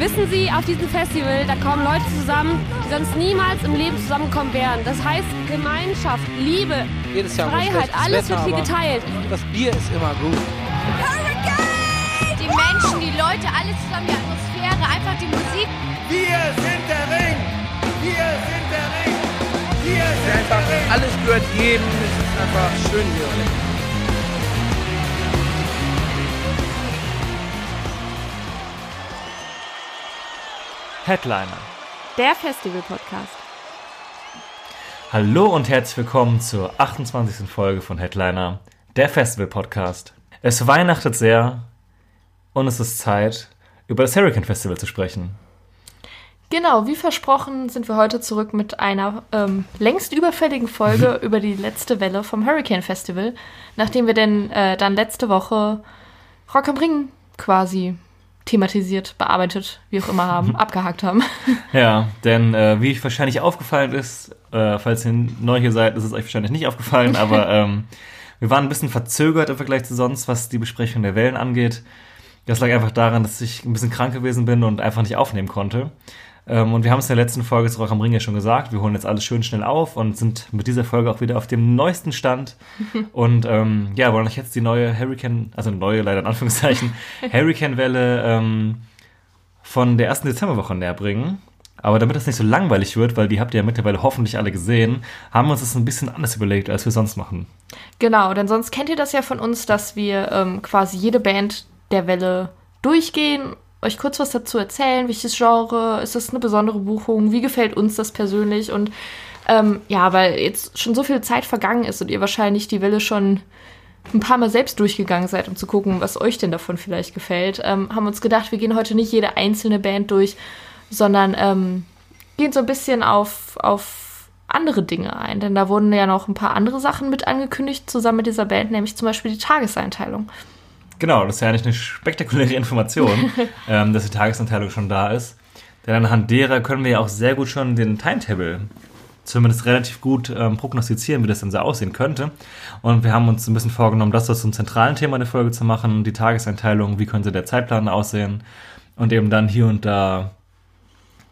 Wissen Sie, auf diesem Festival, da kommen Leute zusammen, die sonst niemals im Leben zusammenkommen wären. Das heißt Gemeinschaft, Liebe, Jedes Jahr Freiheit, alles Wetter, wird hier geteilt. Das Bier ist immer gut. Die Menschen, die Leute, alles zusammen, die Atmosphäre, einfach die Musik. Wir sind der Ring! Wir sind der Ring! Wir sind Einfach der Ring! alles gehört jedem. Es ist einfach schön hier. Headliner. Der Festival-Podcast. Hallo und herzlich willkommen zur 28. Folge von Headliner, der Festival Podcast. Es weihnachtet sehr und es ist Zeit, über das Hurricane Festival zu sprechen. Genau, wie versprochen sind wir heute zurück mit einer ähm, längst überfälligen Folge über die letzte Welle vom Hurricane Festival, nachdem wir denn äh, dann letzte Woche Rock am Ring quasi thematisiert, bearbeitet, wie auch immer haben, abgehakt haben. Ja, denn äh, wie euch wahrscheinlich aufgefallen ist, äh, falls ihr neu hier seid, ist es euch wahrscheinlich nicht aufgefallen, aber ähm, wir waren ein bisschen verzögert im Vergleich zu sonst, was die Besprechung der Wellen angeht. Das lag einfach daran, dass ich ein bisschen krank gewesen bin und einfach nicht aufnehmen konnte. Ähm, und wir haben es in der letzten Folge zu Rock am Ring ja schon gesagt. Wir holen jetzt alles schön schnell auf und sind mit dieser Folge auch wieder auf dem neuesten Stand. und ähm, ja, wollen euch jetzt die neue Hurricane, also neue leider in Anführungszeichen, Hurricane-Welle ähm, von der ersten Dezemberwoche näher bringen. Aber damit das nicht so langweilig wird, weil die habt ihr ja mittlerweile hoffentlich alle gesehen, haben wir uns das ein bisschen anders überlegt, als wir sonst machen. Genau, denn sonst kennt ihr das ja von uns, dass wir ähm, quasi jede Band der Welle durchgehen, euch kurz was dazu erzählen, welches Genre, ist das eine besondere Buchung, wie gefällt uns das persönlich und ähm, ja, weil jetzt schon so viel Zeit vergangen ist und ihr wahrscheinlich die Welle schon ein paar Mal selbst durchgegangen seid, um zu gucken, was euch denn davon vielleicht gefällt, ähm, haben uns gedacht, wir gehen heute nicht jede einzelne Band durch, sondern ähm, gehen so ein bisschen auf, auf andere Dinge ein. Denn da wurden ja noch ein paar andere Sachen mit angekündigt, zusammen mit dieser Band, nämlich zum Beispiel die Tageseinteilung. Genau, das ist ja eigentlich eine spektakuläre Information, ähm, dass die Tagesanteilung schon da ist. Denn anhand derer können wir ja auch sehr gut schon den Timetable zumindest relativ gut ähm, prognostizieren, wie das denn so aussehen könnte. Und wir haben uns ein bisschen vorgenommen, das zum zentralen Thema der Folge zu machen, die Tageseinteilung, wie könnte der Zeitplan aussehen und eben dann hier und da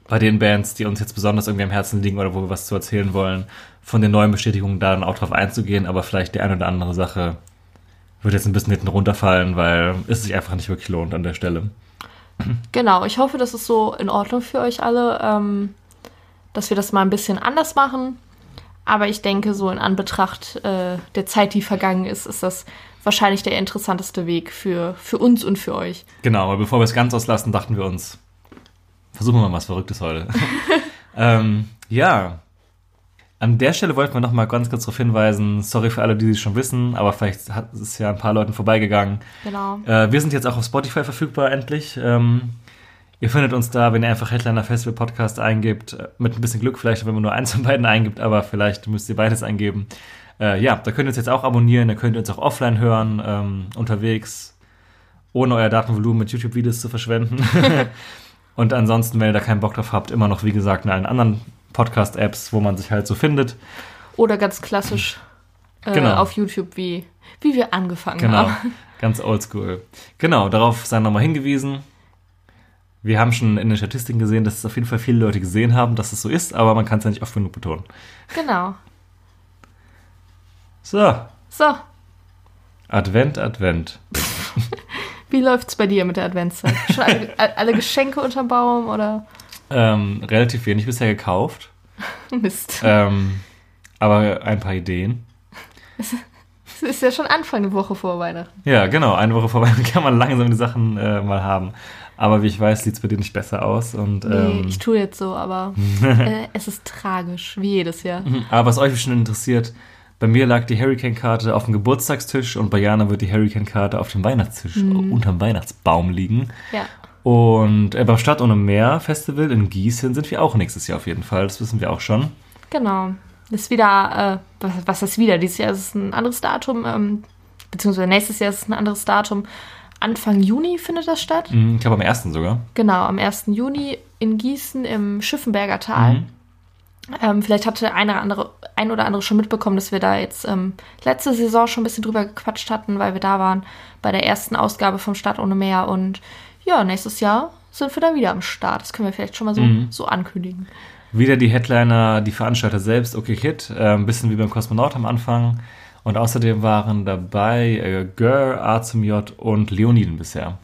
bei den Bands, die uns jetzt besonders irgendwie am Herzen liegen oder wo wir was zu erzählen wollen, von den neuen Bestätigungen da dann auch drauf einzugehen, aber vielleicht die eine oder andere Sache wird jetzt ein bisschen hinten runterfallen, weil es sich einfach nicht wirklich lohnt an der Stelle. Genau, ich hoffe, das ist so in Ordnung für euch alle, ähm, dass wir das mal ein bisschen anders machen. Aber ich denke, so in Anbetracht äh, der Zeit, die vergangen ist, ist das wahrscheinlich der interessanteste Weg für, für uns und für euch. Genau, aber bevor wir es ganz auslassen, dachten wir uns, versuchen wir mal was Verrücktes heute. ähm, ja, an der Stelle wollten wir noch mal ganz kurz darauf hinweisen, sorry für alle, die es schon wissen, aber vielleicht hat es ja ein paar Leuten vorbeigegangen. Genau. Äh, wir sind jetzt auch auf Spotify verfügbar endlich. Ähm, ihr findet uns da, wenn ihr einfach Headliner Festival Podcast eingibt, äh, mit ein bisschen Glück vielleicht, wenn man nur eins von beiden eingibt, aber vielleicht müsst ihr beides eingeben. Äh, ja, da könnt ihr uns jetzt auch abonnieren, da könnt ihr uns auch offline hören, ähm, unterwegs, ohne euer Datenvolumen mit YouTube-Videos zu verschwenden. Und ansonsten, wenn ihr da keinen Bock drauf habt, immer noch, wie gesagt, in allen anderen Podcast-Apps, wo man sich halt so findet. Oder ganz klassisch äh, Genau. auf YouTube, wie, wie wir angefangen Genau, haben. ganz oldschool. Genau, darauf sei nochmal hingewiesen. Wir haben schon in den Statistiken gesehen, dass es auf jeden Fall viele Leute gesehen haben, dass es so ist, aber man kann es ja nicht oft genug betonen. Genau. So, So, Advent, Advent. wie läuft's bei dir mit der Adventszeit? Schon alle, alle Geschenke unterm Baum oder Ähm, relativ wenig bisher gekauft, Mist? ähm, aber ein paar Ideen. Es ist ja schon Anfang der Woche vor Weihnachten. Ja, genau, eine Woche vorbei dann kann man langsam die Sachen äh, mal haben. Aber wie ich weiß, sieht es bei dir nicht besser aus. Und, Nee, ähm, ich tue jetzt so, aber äh, es ist tragisch, wie jedes Jahr. Aber was euch bestimmt interessiert, bei mir lag die Hurricane-Karte auf dem Geburtstagstisch und bei Jana wird die Hurricane-Karte auf dem Weihnachtstisch unterm Weihnachtsbaum liegen. Ja. Und äh, beim Stadt ohne Meer Festival in Gießen sind wir auch nächstes Jahr auf jeden Fall. Das wissen wir auch schon. Genau. Das ist wieder, äh, was, was ist wieder? Dieses Jahr ist es ein anderes Datum, ähm, beziehungsweise nächstes Jahr ist es ein anderes Datum. Anfang Juni findet das statt. Mhm, Ich glaube am ersten sogar. Genau, am 1. Juni in Gießen im Schiffenberger Tal. Mhm. Ähm, vielleicht hatte eine oder andere, ein oder andere schon mitbekommen, dass wir da jetzt ähm, letzte Saison schon ein bisschen drüber gequatscht hatten, weil wir da waren bei der ersten Ausgabe vom Stadt ohne Meer. Und ja, nächstes Jahr sind wir dann wieder am Start. Das können wir vielleicht schon mal so, Mhm. so ankündigen. Wieder die Headliner, die Veranstalter selbst, okay Kid, äh, ein bisschen wie beim Kosmonaut am Anfang. Und außerdem waren dabei äh, Gör, A zum J und Leoniden bisher.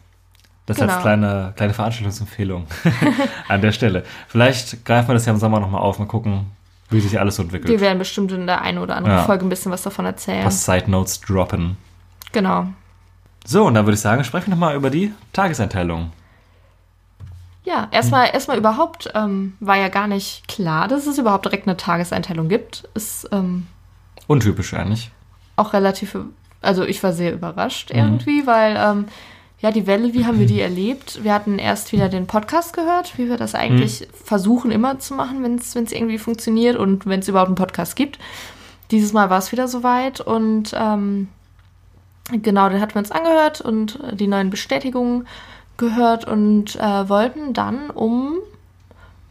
Das Genau. als kleine, kleine Veranstaltungsempfehlung an der Stelle. Vielleicht greifen wir das ja im Sommer nochmal auf, mal gucken, wie sich alles so entwickelt. Wir werden bestimmt in der einen oder anderen Ja. Folge ein bisschen was davon erzählen. was Side Notes droppen. Genau. So, und dann würde ich sagen, sprechen wir nochmal über die Tageseinteilung. Ja, erstmal erstmal überhaupt ähm, war ja gar nicht klar, dass es überhaupt direkt eine Tageseinteilung gibt. Ist ähm, Untypisch eigentlich. auch relativ, also ich war sehr überrascht irgendwie, weil ähm, ja, die Welle, wie haben wir die erlebt? Wir hatten erst wieder den Podcast gehört, wie wir das eigentlich versuchen immer zu machen, wenn es irgendwie funktioniert und wenn es überhaupt einen Podcast gibt. Dieses Mal war es wieder soweit und ähm, genau, den hatten wir uns angehört und äh, die neuen Bestätigungen gehört und äh, wollten dann um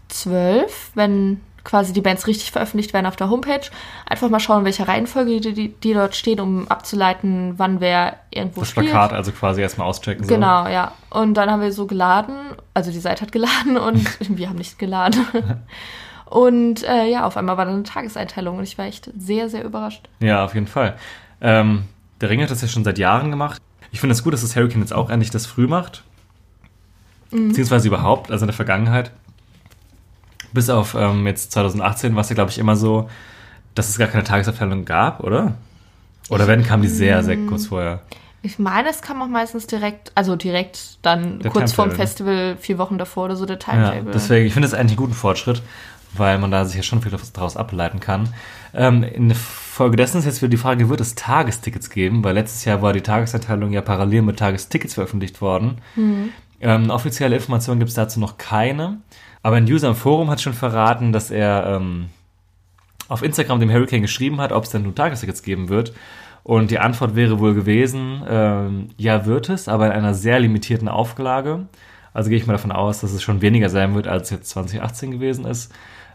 12, wenn quasi die Bands richtig veröffentlicht werden auf der Homepage, einfach mal schauen, welche Reihenfolge die, die, die dort stehen, um abzuleiten, wann wer irgendwo Das spielt. Plakat also quasi erstmal auschecken. So. Genau, ja. Und dann haben wir so geladen, also die Seite hat geladen und wir haben nicht geladen. Und äh, ja, auf einmal war dann eine Tageseinteilung und ich war echt sehr, sehr überrascht. Ja, auf jeden Fall. Ähm, der Ring hat das ja schon seit Jahren gemacht. Ich finde es gut, dass das Hurricane jetzt auch endlich das früh macht. Beziehungsweise überhaupt, also in der Vergangenheit. Bis auf ähm, jetzt 2018 war es ja, glaube ich, immer so, dass es gar keine Tagesabteilung gab, oder? Oder wenn, kam die sehr, sehr kurz vorher. Ich meine, es kam auch meistens direkt, also direkt dann Der kurz vorm Timetable. Festival, vier Wochen davor oder so, der Ja, Timetable. deswegen, ich finde das eigentlich einen guten Fortschritt, weil man da sich ja schon viel daraus ableiten kann. Ähm, in Folge dessen ist jetzt wieder die Frage, wird es Tagestickets geben? Weil letztes Jahr war die Tageseinteilung ja parallel mit Tagestickets veröffentlicht worden. Ähm, offizielle Informationen gibt es dazu noch keine. Aber ein User im Forum hat schon verraten, dass er ähm, auf Instagram dem Hurricane geschrieben hat, ob es denn nun Tagestickets geben wird. Und die Antwort wäre wohl gewesen, ähm, ja wird es, aber in einer sehr limitierten Auflage. Also gehe ich mal davon aus, dass es schon weniger sein wird, als jetzt 2018 gewesen ist.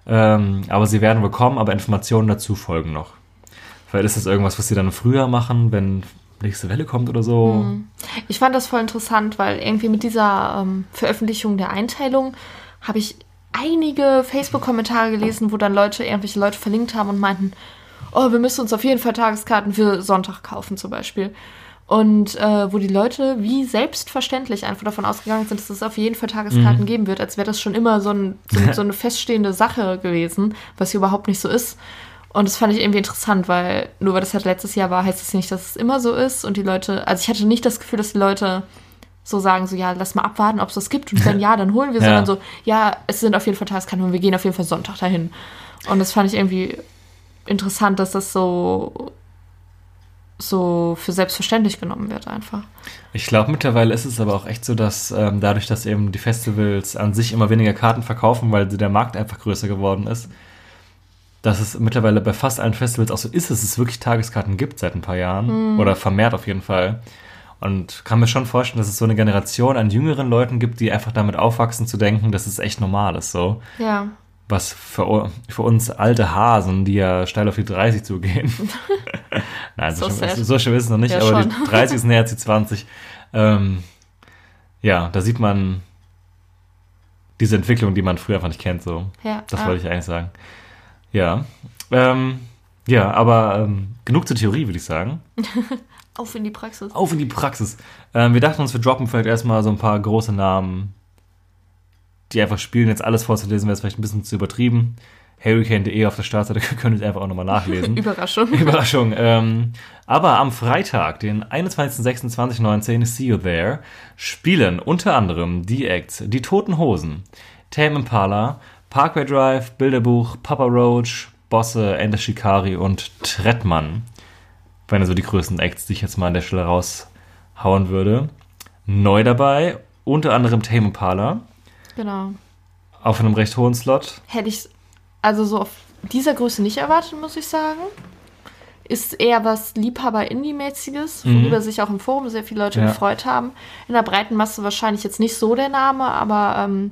Ähm, aber sie werden wohl kommen, aber Informationen dazu folgen noch. Vielleicht ist das irgendwas, was sie dann früher machen, wenn nächste Welle kommt oder so. Ich fand das voll interessant, weil irgendwie mit dieser ähm, Veröffentlichung der Einteilung habe ich einige Facebook-Kommentare gelesen, wo dann Leute, irgendwelche Leute verlinkt haben und meinten, oh, wir müssen uns auf jeden Fall Tageskarten für Sonntag kaufen zum Beispiel. Und äh, wo die Leute wie selbstverständlich einfach davon ausgegangen sind, dass es auf jeden Fall Tageskarten geben wird, als wäre das schon immer so, ein, so, so eine feststehende Sache gewesen, was hier überhaupt nicht so ist. Und das fand ich irgendwie interessant, weil nur weil das halt letztes Jahr war, heißt es das nicht, dass es immer so ist. Und die Leute, also ich hatte nicht das Gefühl, dass die Leute so sagen, so ja, lass mal abwarten, ob es das gibt. Und wenn ja, dann holen wir, Ja. sondern so, ja, es sind auf jeden Fall Tageskarten und wir gehen auf jeden Fall Sonntag dahin. Und das fand ich irgendwie interessant, dass das so, so für selbstverständlich genommen wird einfach. Ich glaube, mittlerweile ist es aber auch echt so, dass ähm, dadurch, dass eben die Festivals an sich immer weniger Karten verkaufen, weil der Markt einfach größer geworden ist, dass es mittlerweile bei fast allen Festivals auch so ist, dass es wirklich Tageskarten gibt seit ein paar Jahren oder vermehrt auf jeden Fall. Und kann mir schon vorstellen, dass es so eine Generation an jüngeren Leuten gibt, die einfach damit aufwachsen zu denken, dass es echt normal ist so. Ja. Was für, für uns alte Hasen, die ja steil auf die 30 zugehen. Nein, so, So schlimm, ist, so schlimm ist es noch nicht, Ja, aber schon. die 30 ist näher als die 20. Ähm, ja, da sieht man diese Entwicklung, die man früher einfach nicht kennt. So. Ja, Das ja. wollte ich eigentlich sagen. Ja. Ähm, ja, aber ähm, genug zur Theorie, würde ich sagen. Auf in die Praxis. Auf in die Praxis. Ähm, wir dachten uns, wir droppen vielleicht erstmal so ein paar große Namen, die einfach spielen. Jetzt alles vorzulesen wäre vielleicht ein bisschen zu übertrieben. Hurricane.de auf der Startseite könnt ihr einfach auch nochmal nachlesen. Überraschung. Überraschung. Ähm, aber am Freitag, den 21.06.2019, See You There, spielen unter anderem die Acts Die Toten Hosen, Tame Impala, Parkway Drive, Bilderbuch, Papa Roach, Bosse, Ender Shikari und Trettmann. Wenn so die größten Acts, die ich jetzt mal an der Stelle raushauen würde. Neu dabei, unter anderem Tame Impala, Genau. auf einem recht hohen Slot. Hätte ich also so auf dieser Größe nicht erwartet, muss ich sagen. Ist eher was Liebhaber-Indie-mäßiges, worüber sich auch im Forum sehr viele Leute Ja. gefreut haben. In der breiten Masse wahrscheinlich jetzt nicht so der Name, aber ähm,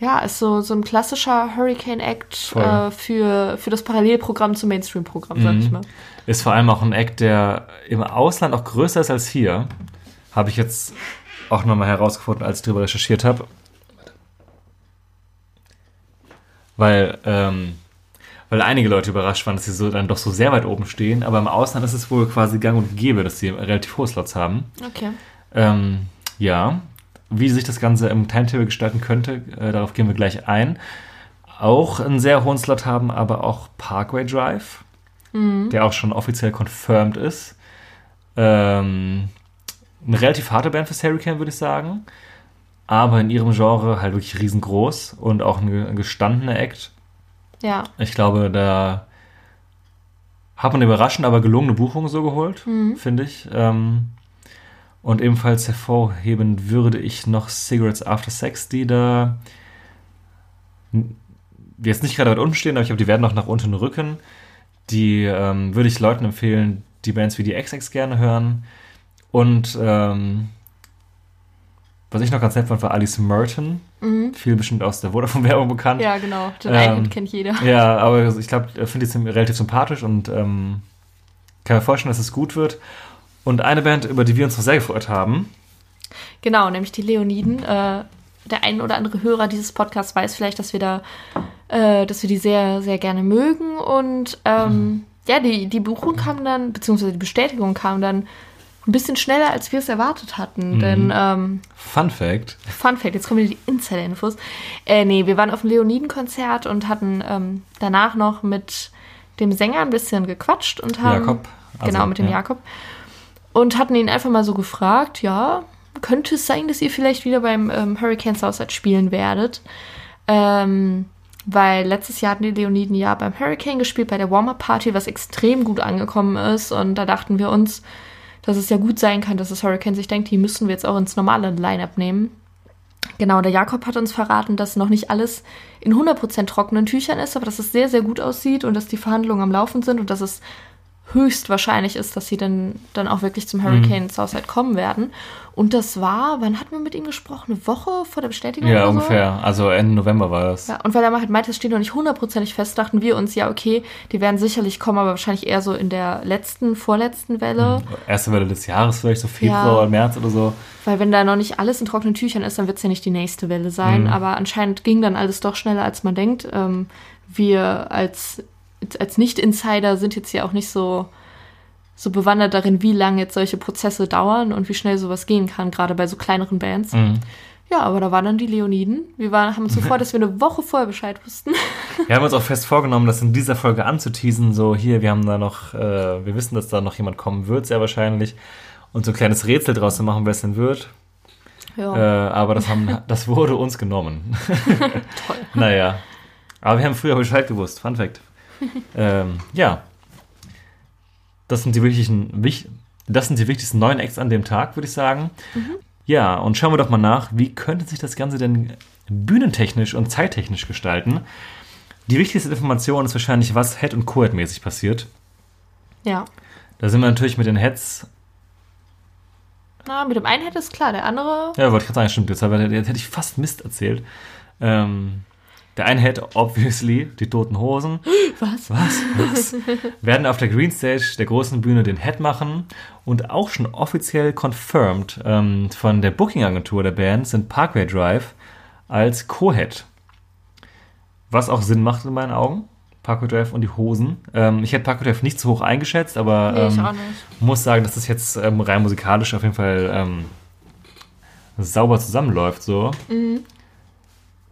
ja, ist so, so ein klassischer Hurricane-Act äh, für, für das Parallelprogramm zum Mainstream-Programm, sag Mhm. ich mal. Ist vor allem auch ein Act, der im Ausland auch größer ist als hier. Habe ich jetzt auch nochmal herausgefunden, als ich darüber recherchiert habe. Weil, ähm, weil einige Leute überrascht waren, dass sie so dann doch so sehr weit oben stehen, aber im Ausland ist es wohl quasi gang und gäbe, dass sie relativ hohe Slots haben. Okay. Ähm, ja, wie sich das Ganze im Timetable gestalten könnte, äh, darauf gehen wir gleich ein. Auch einen sehr hohen Slot haben, aber auch Parkway Drive, der auch schon offiziell confirmed ist. Ähm, eine relativ harte Band fürs Hurricane, würde ich sagen. Aber in ihrem Genre halt wirklich riesengroß und auch ein ge- gestandener Act. Ja. Ich glaube, da hat man eine überraschend, aber gelungene Buchung so geholt, finde ich. Ähm, und ebenfalls hervorheben würde ich noch Cigarettes After Sex, die da jetzt nicht gerade weit unten stehen, aber ich glaube, die werden noch nach unten rücken. Die ähm, würde ich Leuten empfehlen, die Bands wie die XX gerne hören. Und ähm, was ich noch ganz nett fand, war Alice Merton. Viel bestimmt aus der Vodafone-Werbung bekannt. Ja, genau. Den Ähm, kennt jeder. Ja, aber ich glaube, ich finde die relativ sympathisch und ähm, kann mir vorstellen, dass es gut wird. Und eine Band, über die wir uns noch sehr gefreut haben, Genau, nämlich die Leoniden. Äh, der ein oder andere Hörer dieses Podcasts weiß vielleicht, dass wir da, äh, dass wir die sehr, sehr gerne mögen. Und ähm, ja, die, die Buchung kam dann, beziehungsweise die Bestätigung kam dann ein bisschen schneller, als wir es erwartet hatten. Denn ähm, Fun Fact, Fun Fact, jetzt kommen wieder die Insider-Infos. Äh, nee, wir waren auf dem Leoniden-Konzert und hatten ähm, danach noch mit dem Sänger ein bisschen gequatscht und haben. Jakob, also, genau, mit dem ja. Jakob. Und hatten ihn einfach mal so gefragt, ja, könnte es sein, dass ihr vielleicht wieder beim ähm, Hurricane Southside spielen werdet? Ähm, weil letztes Jahr hatten die Leoniden ja beim Hurricane gespielt, bei der Warm-Up-Party, was extrem gut angekommen ist. Und da dachten wir uns, dass es ja gut sein kann, dass das Hurricane sich denkt, die müssen wir jetzt auch ins normale Line-Up nehmen. Genau, der Jakob hat uns verraten, dass noch nicht alles in 100% trockenen Tüchern ist, aber dass es sehr, sehr gut aussieht und dass die Verhandlungen am Laufen sind und dass es höchstwahrscheinlich ist, dass sie dann, dann auch wirklich zum Hurricane Southside kommen werden. Und das war, wann hatten wir mit ihm gesprochen? Eine Woche vor der Bestätigung? ja, oder so? ungefähr, also Ende November war das. Ja, und weil er halt meinte, es steht noch nicht hundertprozentig fest, dachten wir uns, ja, okay, die werden sicherlich kommen, aber wahrscheinlich eher so in der letzten, vorletzten Welle. Erste Welle des Jahres, vielleicht so Februar Ja. oder März oder so. Weil wenn da noch nicht alles in trockenen Tüchern ist, dann wird es ja nicht die nächste Welle sein. Mhm. Aber anscheinend ging dann alles doch schneller, als man denkt. Ähm, wir als, als Nicht-Insider sind jetzt ja auch nicht so, so bewandert darin, wie lange jetzt solche Prozesse dauern und wie schnell sowas gehen kann, gerade bei so kleineren Bands. Mhm. Ja, aber da waren dann die Leoniden. Wir waren, haben uns so vor, dass wir eine Woche vorher Bescheid wussten. Wir haben uns auch fest vorgenommen, das in dieser Folge anzuteasen. So, hier, wir haben da noch, äh, wir wissen, dass da noch jemand kommen wird, sehr wahrscheinlich. Und so ein kleines Rätsel draus zu machen, wer es denn wird. Ja. Äh, aber das, haben, das wurde uns genommen. Toll. Naja. Aber wir haben früher Bescheid gewusst. Fun Fact. ähm, ja. Das sind die wichtigsten, wich, das sind die wichtigsten neuen Acts an dem Tag, würde ich sagen. Ja, und schauen wir doch mal nach, wie könnte sich das Ganze denn bühnentechnisch und zeittechnisch gestalten? Die wichtigste Information ist wahrscheinlich, was Head- und Co-Head-mäßig passiert. Ja. Da sind wir natürlich mit den Heads. Na, mit dem einen hätte es klar, der andere. Ja, wollte ich gerade sagen, stimmt. Jetzt, aber jetzt hätte ich fast Mist erzählt. Ähm, der eine Head, obviously, die Toten Hosen. Was? Was? Was? werden auf der Green Stage der großen Bühne den Head machen und auch schon offiziell confirmed ähm, von der Booking-Agentur der Band sind Parkway Drive als Co-Head. Was auch Sinn macht in meinen Augen. Parkway Drive und die Hosen. Ähm, ich hätte Parkway Drive nicht so hoch eingeschätzt, aber Nee, ähm, muss sagen, dass das jetzt ähm, rein musikalisch auf jeden Fall ähm, sauber zusammenläuft. So. Mhm.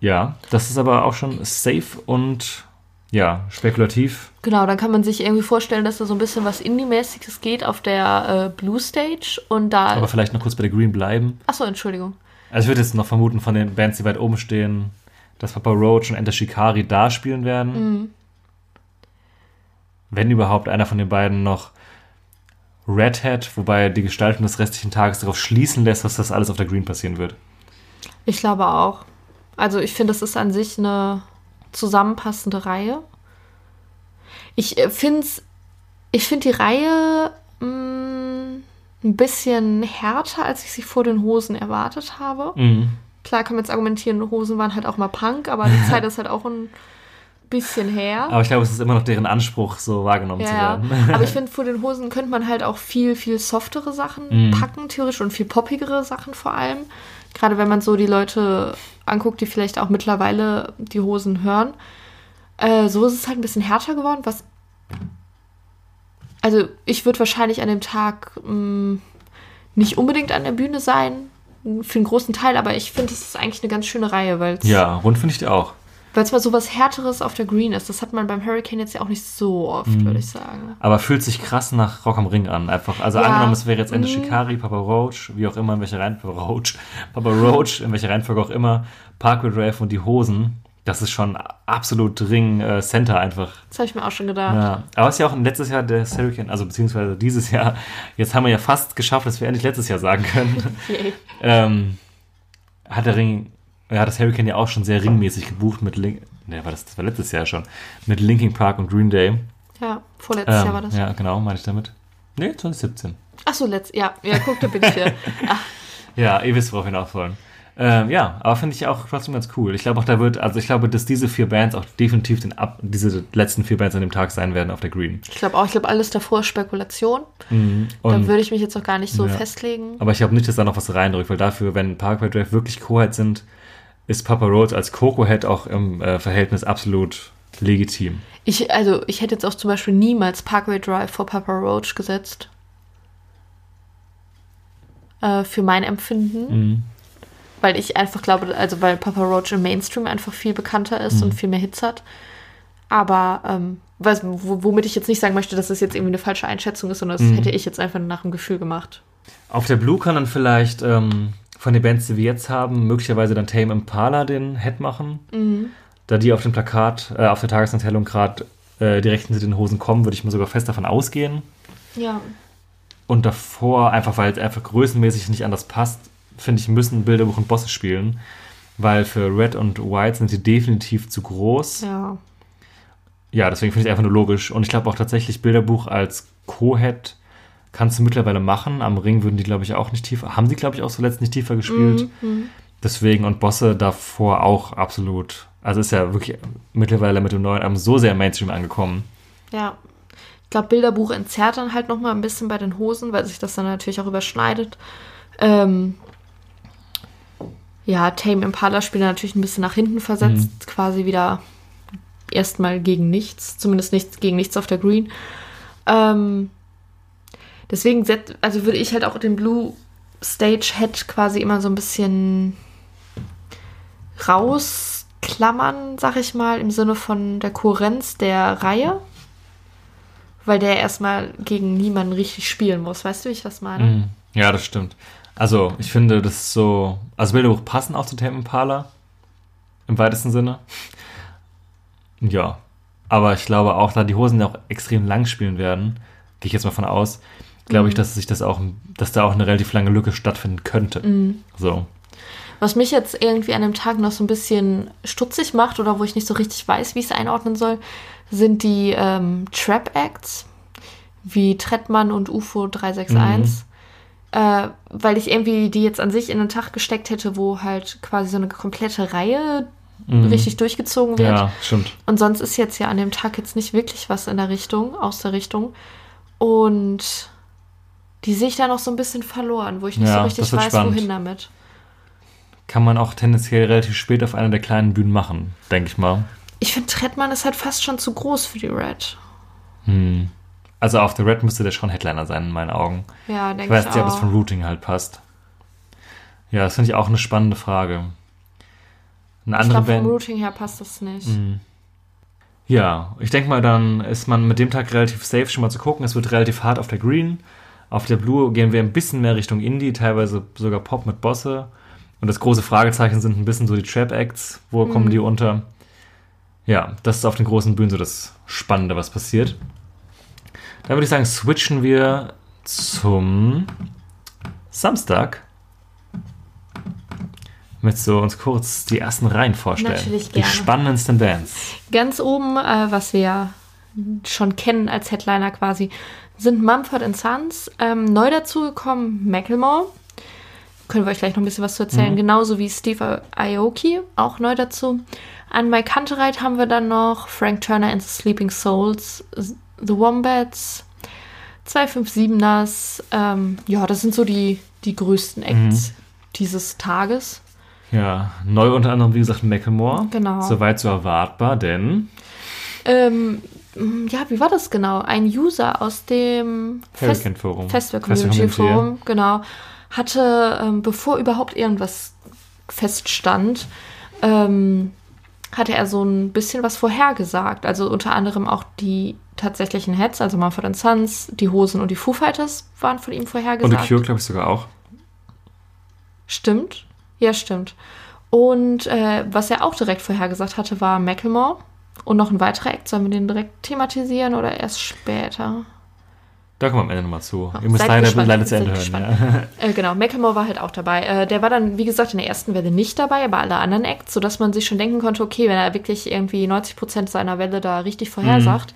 Ja, das ist aber auch schon safe und ja, spekulativ. Genau, dann kann man sich irgendwie vorstellen, dass da so ein bisschen was Indie-mäßiges geht auf der äh, Blue Stage und da. Aber vielleicht noch kurz bei der Green bleiben. Achso, Entschuldigung. Also ich würde jetzt noch vermuten von den Bands, die weit oben stehen, dass Papa Roach und Enter Shikari da spielen werden. Wenn überhaupt einer von den beiden noch Red Hat, wobei die Gestaltung des restlichen Tages darauf schließen lässt, dass das alles auf der Green passieren wird. Ich glaube auch. Also ich finde, das ist an sich eine zusammenpassende Reihe. Ich äh, finde ich find die Reihe mh, ein bisschen härter, als ich sie vor den Hosen erwartet habe. Mhm. Klar kann man jetzt argumentieren, Hosen waren halt auch mal Punk, aber die Zeit ist halt auch ein bisschen her. Aber ich glaube, es ist immer noch deren Anspruch, so wahrgenommen zu Ja, werden. aber ich finde, vor den Hosen könnte man halt auch viel, viel softere Sachen Mhm. packen, theoretisch, und viel poppigere Sachen vor allem. Gerade wenn man so die Leute anguckt, die vielleicht auch mittlerweile die Hosen hören. Äh, so ist es halt ein bisschen härter geworden, was. Also, ich würde wahrscheinlich an dem Tag mh, nicht unbedingt an der Bühne sein, für einen großen Teil, aber ich finde, es ist eigentlich eine ganz schöne Reihe, weil ja, rund finde ich die auch. Weil es mal so was Härteres auf der Green ist. Das hat man beim Hurricane jetzt ja auch nicht so oft, Mhm. würde ich sagen. Aber fühlt sich krass nach Rock am Ring an. Einfach, also Ja. angenommen, es wäre jetzt Ende Mhm. Shikari, Papa Roach, wie auch immer, in welcher Reihenfolge, Roach, Papa Roach, in welcher Reihenfolge auch immer, Parkway Drive und die Hosen. Das ist schon absolut Ring-Center einfach. Das habe ich mir auch schon gedacht. Ja. Aber es ist ja auch letztes Jahr der Hurricane, also beziehungsweise dieses Jahr. Jetzt haben wir ja fast geschafft, dass wir endlich letztes Jahr sagen können. Yay. ähm, hat der Ring, ja, das Hurricane ja auch schon sehr ringmäßig gebucht mit Link, ne, war das, das war letztes Jahr schon, mit Linkin Park und Green Day. Ja, vorletztes Ähm, Jahr war das. Ja, genau, meine ich damit. Nee, 2017. Ach so, letzt, ja, ja, guck, da bin ich hier. Ach, Ja, ihr wisst, worauf wir hinaus wollen. Ähm, ja, aber finde ich auch trotzdem ganz cool. Ich glaube auch, da wird, also ich glaube, dass diese vier Bands auch definitiv den Ab diese letzten vier Bands an dem Tag sein werden auf der Green. ich glaube auch, ich glaube, alles davor ist Spekulation. da Und, würde ich mich jetzt auch gar nicht so Ja. festlegen. aber ich glaube nicht, dass da noch was reindrückt, weil dafür, wenn Parkway Drive wirklich Co-Head sind, ist Papa Roach als Coco-Head auch im äh, Verhältnis absolut legitim. Ich, also, ich hätte jetzt auch zum Beispiel niemals Parkway Drive vor Papa Roach gesetzt. Äh, für mein Empfinden. Mhm. Weil ich einfach glaube, also weil Papa Roach im Mainstream einfach viel bekannter ist Mhm. und viel mehr Hits hat. Aber ähm, was, wo- womit ich jetzt nicht sagen möchte, dass das jetzt irgendwie eine falsche Einschätzung ist, sondern das Mhm. hätte ich jetzt einfach nach dem Gefühl gemacht. Auf der Blue kann dann vielleicht ähm, von den Bands, die wir jetzt haben, möglicherweise dann Tame Impala den Head machen. Da die auf dem Plakat, äh, auf der Tagesanteilung gerade äh, direkt hinter den Hosen kommen, würde ich mal sogar fest davon ausgehen. Ja. Und davor, einfach weil es einfach größenmäßig nicht anders passt, finde ich, müssen Bilderbuch und Bosse spielen. Weil für Red und White sind sie definitiv zu groß. Ja. Ja, deswegen finde ich einfach nur logisch. Und ich glaube auch tatsächlich, Bilderbuch als Co-Head kannst du mittlerweile machen. Am Ring würden die, glaube ich, auch nicht tiefer. Haben sie, glaube ich, auch zuletzt nicht tiefer gespielt. Deswegen und Bosse davor auch absolut. Also ist ja wirklich mittlerweile mit dem neuen Album so sehr im Mainstream angekommen. Ja. Ich glaube, Bilderbuch entzerrt dann halt noch mal ein bisschen bei den Hosen, weil sich das dann natürlich auch überschneidet. Ähm, ja, Tame Impala spielt natürlich ein bisschen nach hinten versetzt, quasi wieder erstmal gegen nichts, zumindest nichts gegen nichts auf der Green. Ähm, deswegen also würde ich halt auch den Blue Stage Head quasi immer so ein bisschen rausklammern, sag ich mal, im Sinne von der Kohärenz der Reihe. Weil der erstmal gegen niemanden richtig spielen muss. Weißt du, wie ich das meine? Mhm. Ja, das stimmt. Also, ich finde, das ist so. Also, Bilderbuch passen auch zu Tame Impala. Im weitesten Sinne. Ja. Aber ich glaube auch, da die Hosen ja auch extrem lang spielen werden, gehe ich jetzt mal von aus, glaube ich, dass sich das auch, dass da auch eine relativ lange Lücke stattfinden könnte. So. Was mich jetzt irgendwie an dem Tag noch so ein bisschen stutzig macht oder wo ich nicht so richtig weiß, wie ich es einordnen soll, sind die ähm, Trap-Acts wie Trettmann und UFO 361. Äh, weil ich irgendwie die jetzt an sich in den Tag gesteckt hätte, wo halt quasi so eine komplette Reihe richtig durchgezogen wird. Ja, stimmt. Und sonst ist jetzt ja an dem Tag jetzt nicht wirklich was in der Richtung, aus der Richtung. Und die sehe ich da noch so ein bisschen verloren, wo ich nicht Ja, so richtig weiß, spannend. wohin damit. Kann man auch tendenziell relativ spät auf einer der kleinen Bühnen machen, denke ich mal. Ich finde, Trettmann ist halt fast schon zu groß für die Red. Hm. Also auf der Red müsste der schon Headliner sein, in meinen Augen. Ja, Ich denke ich, weiß nicht, ob es von Routing halt passt. Ja, das finde ich auch eine spannende Frage. Eine ich andere glaube, vom. Routing her passt das nicht. Ja, ich denke mal, dann ist man mit dem Tag relativ safe schon mal zu gucken. Es wird relativ hart auf der Green. Auf der Blue gehen wir ein bisschen mehr Richtung Indie, teilweise sogar Pop mit Bosse. Und das große Fragezeichen sind ein bisschen so die Trap-Acts. Wo kommen die unter? Ja, das ist auf den großen Bühnen so das Spannende, was passiert. Dann würde ich sagen, switchen wir zum Samstag. Mit so uns kurz die ersten Reihen vorstellen. Natürlich die gerne. spannendsten Bands. Ganz oben, äh, was wir ja schon kennen als Headliner quasi, sind Mumford Sons. Ähm, neu dazugekommen Macklemore. können wir euch gleich noch ein bisschen was zu erzählen. Mhm. Genauso wie Steve Aoki, auch neu dazu. An Mike Kantereit haben wir dann noch Frank Turner and the Sleeping Souls, The Wombats, 257ers. Ähm, ja, das sind so die, die größten Acts dieses Tages. Ja, neu unter anderem, wie gesagt, Macklemore. Genau. Soweit so erwartbar, denn Ähm, ja, wie war das genau? Ein User aus dem Fest Forum. Festival Community Community, Forum, genau, hatte, ähm, bevor überhaupt irgendwas feststand, ähm, hatte er so ein bisschen was vorhergesagt. Also unter anderem auch die tatsächlichen Heads, also Mumford Sons, die Hosen und die Foo Fighters waren von ihm Und The vorhergesagt. Cure, glaube ich, sogar auch. Stimmt. Ja, stimmt. Und äh, was er auch direkt vorhergesagt hatte, war Macklemore. Und noch ein weiterer Act. Sollen wir den direkt thematisieren oder erst später? Da kommen wir am Ende nochmal zu. Ja, Ihr müsst leider, gespannt, leider zu Ende hören. Ja. Äh, genau, Macklemore war halt auch dabei. Äh, der war dann, wie gesagt, in der ersten Welle nicht dabei, aber alle anderen Acts, sodass man sich schon denken konnte, okay, wenn er wirklich irgendwie 90% seiner Welle da richtig vorhersagt,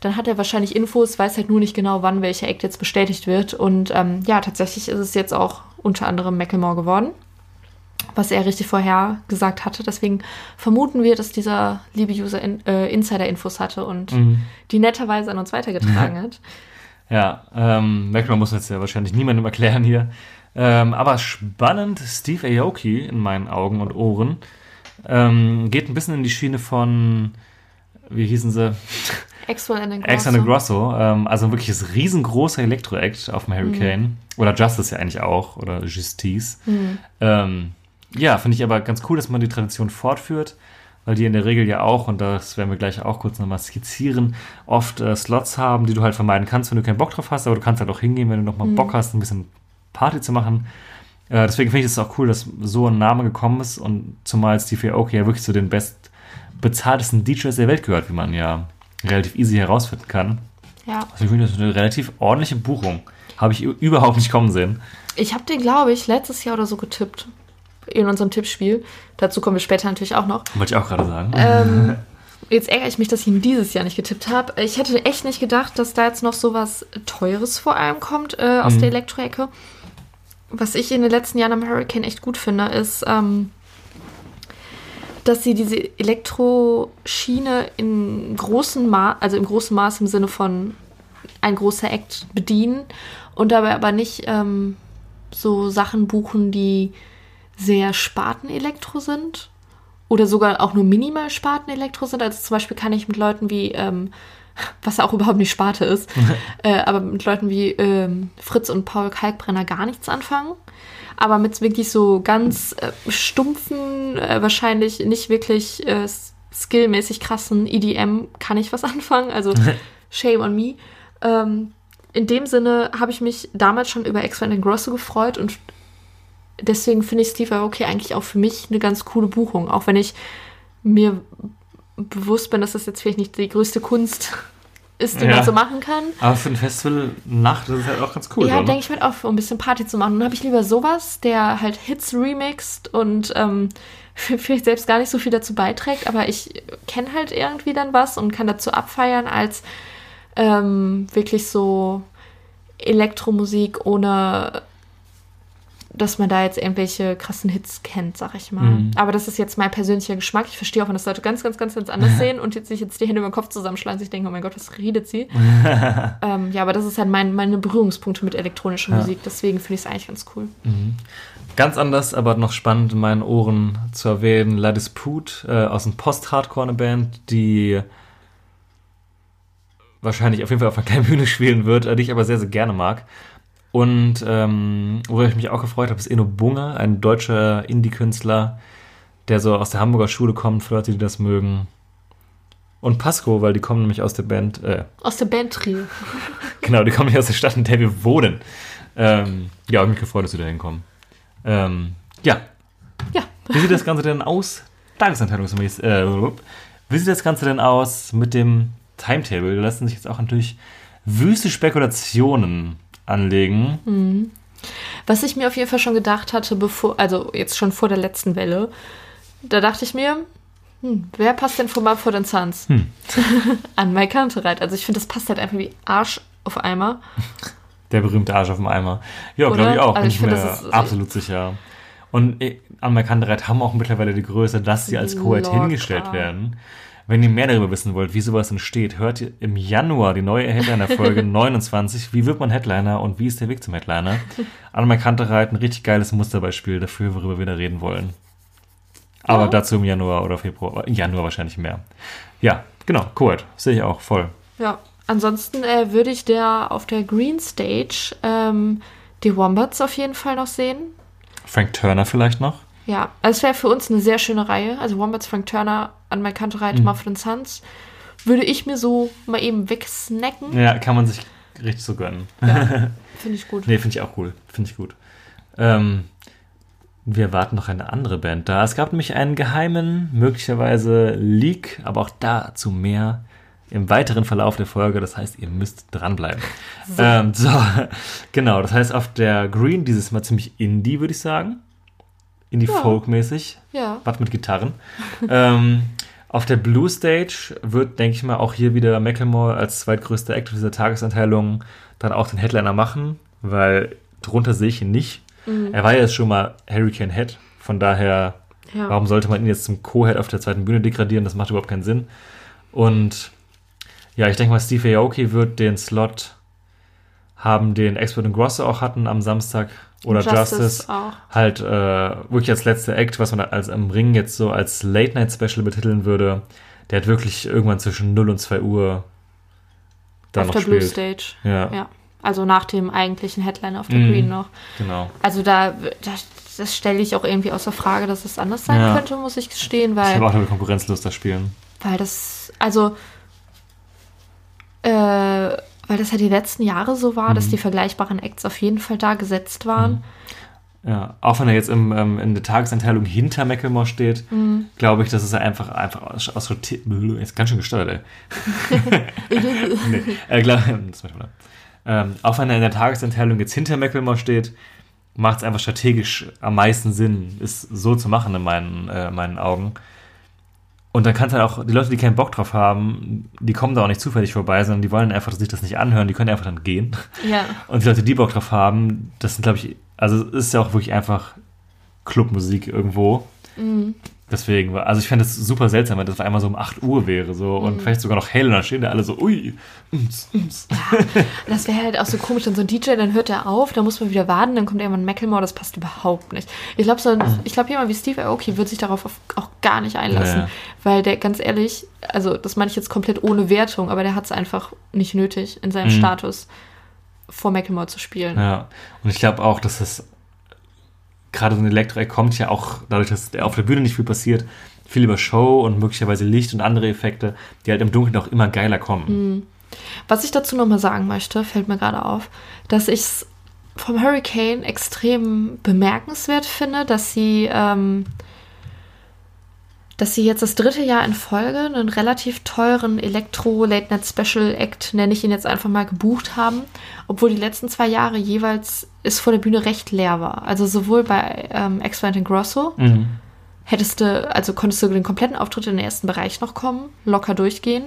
dann hat er wahrscheinlich Infos, weiß halt nur nicht genau, wann welcher Act jetzt bestätigt wird. Und ähm, ja, tatsächlich ist es jetzt auch unter anderem Macklemore geworden, was er richtig vorhergesagt hatte. Deswegen vermuten wir, dass dieser liebe User in, äh, Insider-Infos hatte und die netterweise an uns weitergetragen hat. Ja, ähm, Macklemore muss jetzt ja wahrscheinlich niemandem erklären hier. Ähm, aber spannend, Steve Aoki in meinen Augen und Ohren ähm, geht ein bisschen in die Schiene von, wie hießen sie? Axel and Alexander Grosso. Ähm, also ein wirkliches riesengroßer Elektro-Act auf dem Hurricane. Oder Justice ja eigentlich auch. Oder Justice. Ähm, ja, finde ich aber ganz cool, dass man die Tradition fortführt. Weil die in der Regel ja auch, und das werden wir gleich auch kurz nochmal skizzieren, oft äh, Slots haben, die du halt vermeiden kannst, wenn du keinen Bock drauf hast, aber du kannst halt auch hingehen, wenn du nochmal Bock hast, ein bisschen Party zu machen. Äh, deswegen finde ich es auch cool, dass so ein Name gekommen ist und zumal Steve Aoki ja wirklich zu den bestbezahltesten DJs der Welt gehört, wie man ja relativ easy herausfinden kann. Ja. Also ich finde das eine relativ ordentliche Buchung. Habe ich überhaupt nicht kommen sehen. Ich habe den, glaube ich, letztes Jahr oder so getippt. In unserem Tippspiel. Dazu kommen wir später natürlich auch noch. Wollte ich auch gerade sagen. Ähm, jetzt ärgere ich mich, dass ich ihn dieses Jahr nicht getippt habe. Ich hätte echt nicht gedacht, dass da jetzt noch so was Teures vor allem kommt äh, aus der Elektro-Ecke. Was ich in den letzten Jahren am Hurricane echt gut finde, ist, ähm, dass sie diese Elektroschiene in großen Ma also im großen Maß im Sinne von ein großer Act bedienen und dabei aber nicht ähm, so Sachen buchen, die sehr Spartenelektro sind oder sogar auch nur minimal Spartenelektro sind. Also zum Beispiel kann ich mit Leuten wie, ähm, was auch überhaupt nicht Sparte ist, äh, aber mit Leuten wie ähm, Fritz und Paul Kalkbrenner gar nichts anfangen. Aber mit wirklich so ganz äh, stumpfen, äh, wahrscheinlich nicht wirklich äh, skillmäßig krassen EDM kann ich was anfangen. Also shame on me. Ähm, in dem Sinne habe ich mich damals schon über X-Men Grosso gefreut und deswegen finde ich Steve Aoki eigentlich auch für mich eine ganz coole Buchung. Auch wenn ich mir bewusst bin, dass das jetzt vielleicht nicht die größte Kunst ist, die Ja. man so machen kann. Aber für ein Festival Nacht ist es halt auch ganz cool. ja, denke ich mir auch, um ein bisschen Party zu machen. Dann habe ich lieber sowas, der halt Hits remixt und ähm, vielleicht selbst gar nicht so viel dazu beiträgt, aber ich kenne halt irgendwie dann was und kann dazu abfeiern, als ähm, wirklich so Elektromusik ohne dass man da jetzt irgendwelche krassen Hits kennt, sag ich mal. Mhm. Aber das ist jetzt mein persönlicher Geschmack. Ich verstehe auch, wenn das Leute ganz, ganz, ganz, ganz anders sehen und jetzt sich jetzt die Hände über den Kopf zusammenschlagen und sich denken, oh mein Gott, was redet sie? ähm, ja, aber das ist halt mein, meine Berührungspunkte mit elektronischer Ja. Musik. Deswegen finde ich es eigentlich ganz cool. Ganz anders, aber noch spannend in meinen Ohren zu erwähnen, La Dispute äh, aus dem Post-Hardcore eine Band, die wahrscheinlich auf jeden Fall auf einer kleinen Bühne spielen wird, äh, die ich aber sehr, sehr gerne mag. Und ähm, worüber ich mich auch gefreut habe, ist Eno Bunge, ein deutscher Indie-Künstler, der so aus der Hamburger Schule kommt, für Leute, die das mögen. Und Pasco, weil die kommen nämlich aus der Band, äh, Aus der Band Trio. Genau, die kommen nicht aus der Stadt, in der wir wohnen. Ähm, ja, hab mich gefreut, dass wir da hinkommen. Ähm, ja. Ja. Wie sieht das Ganze denn aus? Tageseinteilungsmäßig. Äh, wie sieht das Ganze denn aus mit dem Timetable? Da lassen sich jetzt auch natürlich wüste Spekulationen anlegen. Was ich mir auf jeden Fall schon gedacht hatte, bevor, also jetzt schon vor der letzten Welle, da dachte ich mir, hm, wer passt denn von Mumford Sons? Hm. An Mike Kantereit. Also ich finde, das passt halt einfach wie Arsch auf Eimer. Der berühmte Arsch auf dem Eimer. Ja, glaube ich auch. Also bin ich finde, mir ist- absolut sicher. Und äh, Anerkanntereit haben auch mittlerweile die Größe, dass sie als Locker. hingestellt werden. Wenn ihr mehr darüber wissen wollt, wie sowas entsteht, hört ihr im Januar die neue Headliner-Folge 29. Wie wird man Headliner und wie ist der Weg zum Headliner? Anerkanntereit, ein richtig geiles Musterbeispiel dafür, worüber wir da reden wollen. Aber Ja. dazu im Januar oder Februar. Im Januar wahrscheinlich mehr. Ja, genau, Co-Head. Sehe ich auch voll. Ja, ansonsten äh, würde ich der auf der Green Stage ähm, die Wombats auf jeden Fall noch sehen. Frank Turner vielleicht noch. Ja, also es wäre für uns eine sehr schöne Reihe. Also Wombats, Frank Turner, an My Kantereit, Mhm. Muffin Sons. Würde ich mir so mal eben wegsnacken. Ja, kann man sich richtig so gönnen. Ja, finde ich gut. Nee, finde ich auch cool. Finde ich gut. Ähm, wir erwarten noch eine andere Band da. Es gab nämlich einen geheimen, möglicherweise Leak, aber auch dazu mehr im weiteren Verlauf der Folge. Das heißt, ihr müsst dranbleiben. So, ähm, so genau. Das heißt, auf der Green dieses Mal ziemlich Indie, würde ich sagen. Indie-Folk-mäßig. Ja. Was mit Gitarren. ähm, auf der Blue Stage wird, denke ich mal, auch hier wieder Macklemore als zweitgrößter Act dieser Tagesanteilung dann auch den Headliner machen, weil drunter sehe ich ihn nicht. Er war ja jetzt schon mal Hurricane Head, von daher, Ja. warum sollte man ihn jetzt zum Co-Head auf der zweiten Bühne degradieren? Das macht überhaupt keinen Sinn. Und ja, ich denke mal, Steve Aoki wird den Slot haben, den Expert und Grosso auch hatten am Samstag oder Justice auch. halt äh, wirklich als letzter Act, was man als am Ring jetzt so als Late Night Special betiteln würde, der hat wirklich irgendwann zwischen 0 und 2 Uhr da Auf noch der Blue spielt. Stage. Ja, Ja. Also nach dem eigentlichen Headliner auf der Mhm. Green noch. genau. Also da, das, das stelle ich auch irgendwie außer Frage, dass es anders sein Ja. könnte, muss ich gestehen, Ich weil, habe auch eine Konkurrenzlust da spielen. weil das, also, äh, weil das ja die letzten Jahre so war, Mhm. dass die vergleichbaren Acts auf jeden Fall da gesetzt waren. Ja, auch wenn er jetzt im, ähm, in der Tagesanteilung hinter Macklemore steht, Mhm. glaube ich, dass es einfach, einfach aus, aus ist ganz schön gesteuert, ey. nee, äh, glaub. Ähm, auch wenn er in der Tagesanteilung jetzt hinter Macklemore steht, macht es einfach strategisch am meisten Sinn, es so zu machen in meinen, äh, meinen Augen. Und dann kann es halt auch, die Leute, die keinen Bock drauf haben, die kommen da auch nicht zufällig vorbei, sondern die wollen einfach sich das nicht anhören, die können einfach dann gehen. Ja. Und die Leute, die Bock drauf haben, das sind, glaube ich, also es ist ja auch wirklich einfach Clubmusik irgendwo. Deswegen, war- also ich fände es super seltsam, wenn das auf einmal so um 8 Uhr wäre so und vielleicht sogar noch hell und dann stehen da alle so, ui, ums, ums. Das wäre halt auch so komisch, dann so ein DJ, dann hört er auf, dann muss man wieder warten, dann kommt irgendwann Macklemore, das passt überhaupt nicht. Ich glaube, so, ein- ich glaube, jemand wie Steve Aoki wird sich darauf auf- auch gar nicht einlassen, Nee. weil der, ganz ehrlich, also das meine ich jetzt komplett ohne Wertung, aber der hat es einfach nicht nötig, in seinem Mhm. Status vor Macklemore zu spielen. Ja, und ich glaube auch, dass das gerade so ein Elektro kommt ja auch dadurch, dass auf der Bühne nicht viel passiert, viel über Show und möglicherweise Licht und andere Effekte, die halt im Dunkeln auch immer geiler kommen. Was ich dazu nochmal sagen möchte, fällt mir gerade auf, dass ich es vom Hurricane extrem bemerkenswert finde, dass sie, ähm, dass sie jetzt das dritte Jahr in Folge einen relativ teuren Elektro-Late-Night-Special-Act, nenne ich ihn jetzt einfach mal, gebucht haben, obwohl die letzten zwei Jahre jeweils es vor der Bühne recht leer war. Also sowohl bei ähm, und Grosso Mhm. hättest du, also konntest du den kompletten Auftritt in den ersten Bereich noch kommen, locker durchgehen.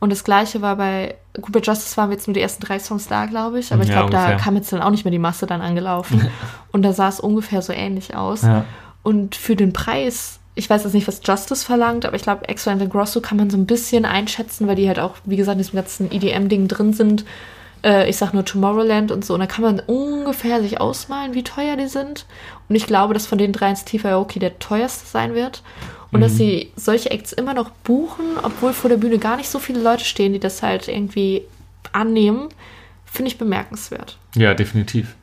Und das gleiche war bei, bei Justice waren wir jetzt nur die ersten drei Songs da, glaube ich, aber ich Ja, glaube, da kam jetzt dann auch nicht mehr die Masse dann angelaufen. Und da sah es ungefähr so ähnlich aus. Ja. Und für den Preis, ich weiß jetzt nicht, was Justice verlangt, aber ich glaube, Extra and Grosso kann man so ein bisschen einschätzen, weil die halt auch, wie gesagt, in diesem ganzen EDM-Ding drin sind. Äh, ich sag nur Tomorrowland und so. Und da kann man ungefähr sich ausmalen, wie teuer die sind. Und ich glaube, dass von den dreien Steve Aoki der teuerste sein wird. Und dass sie solche Acts immer noch buchen, obwohl vor der Bühne gar nicht so viele Leute stehen, die das halt irgendwie annehmen, finde ich bemerkenswert. Ja, definitiv.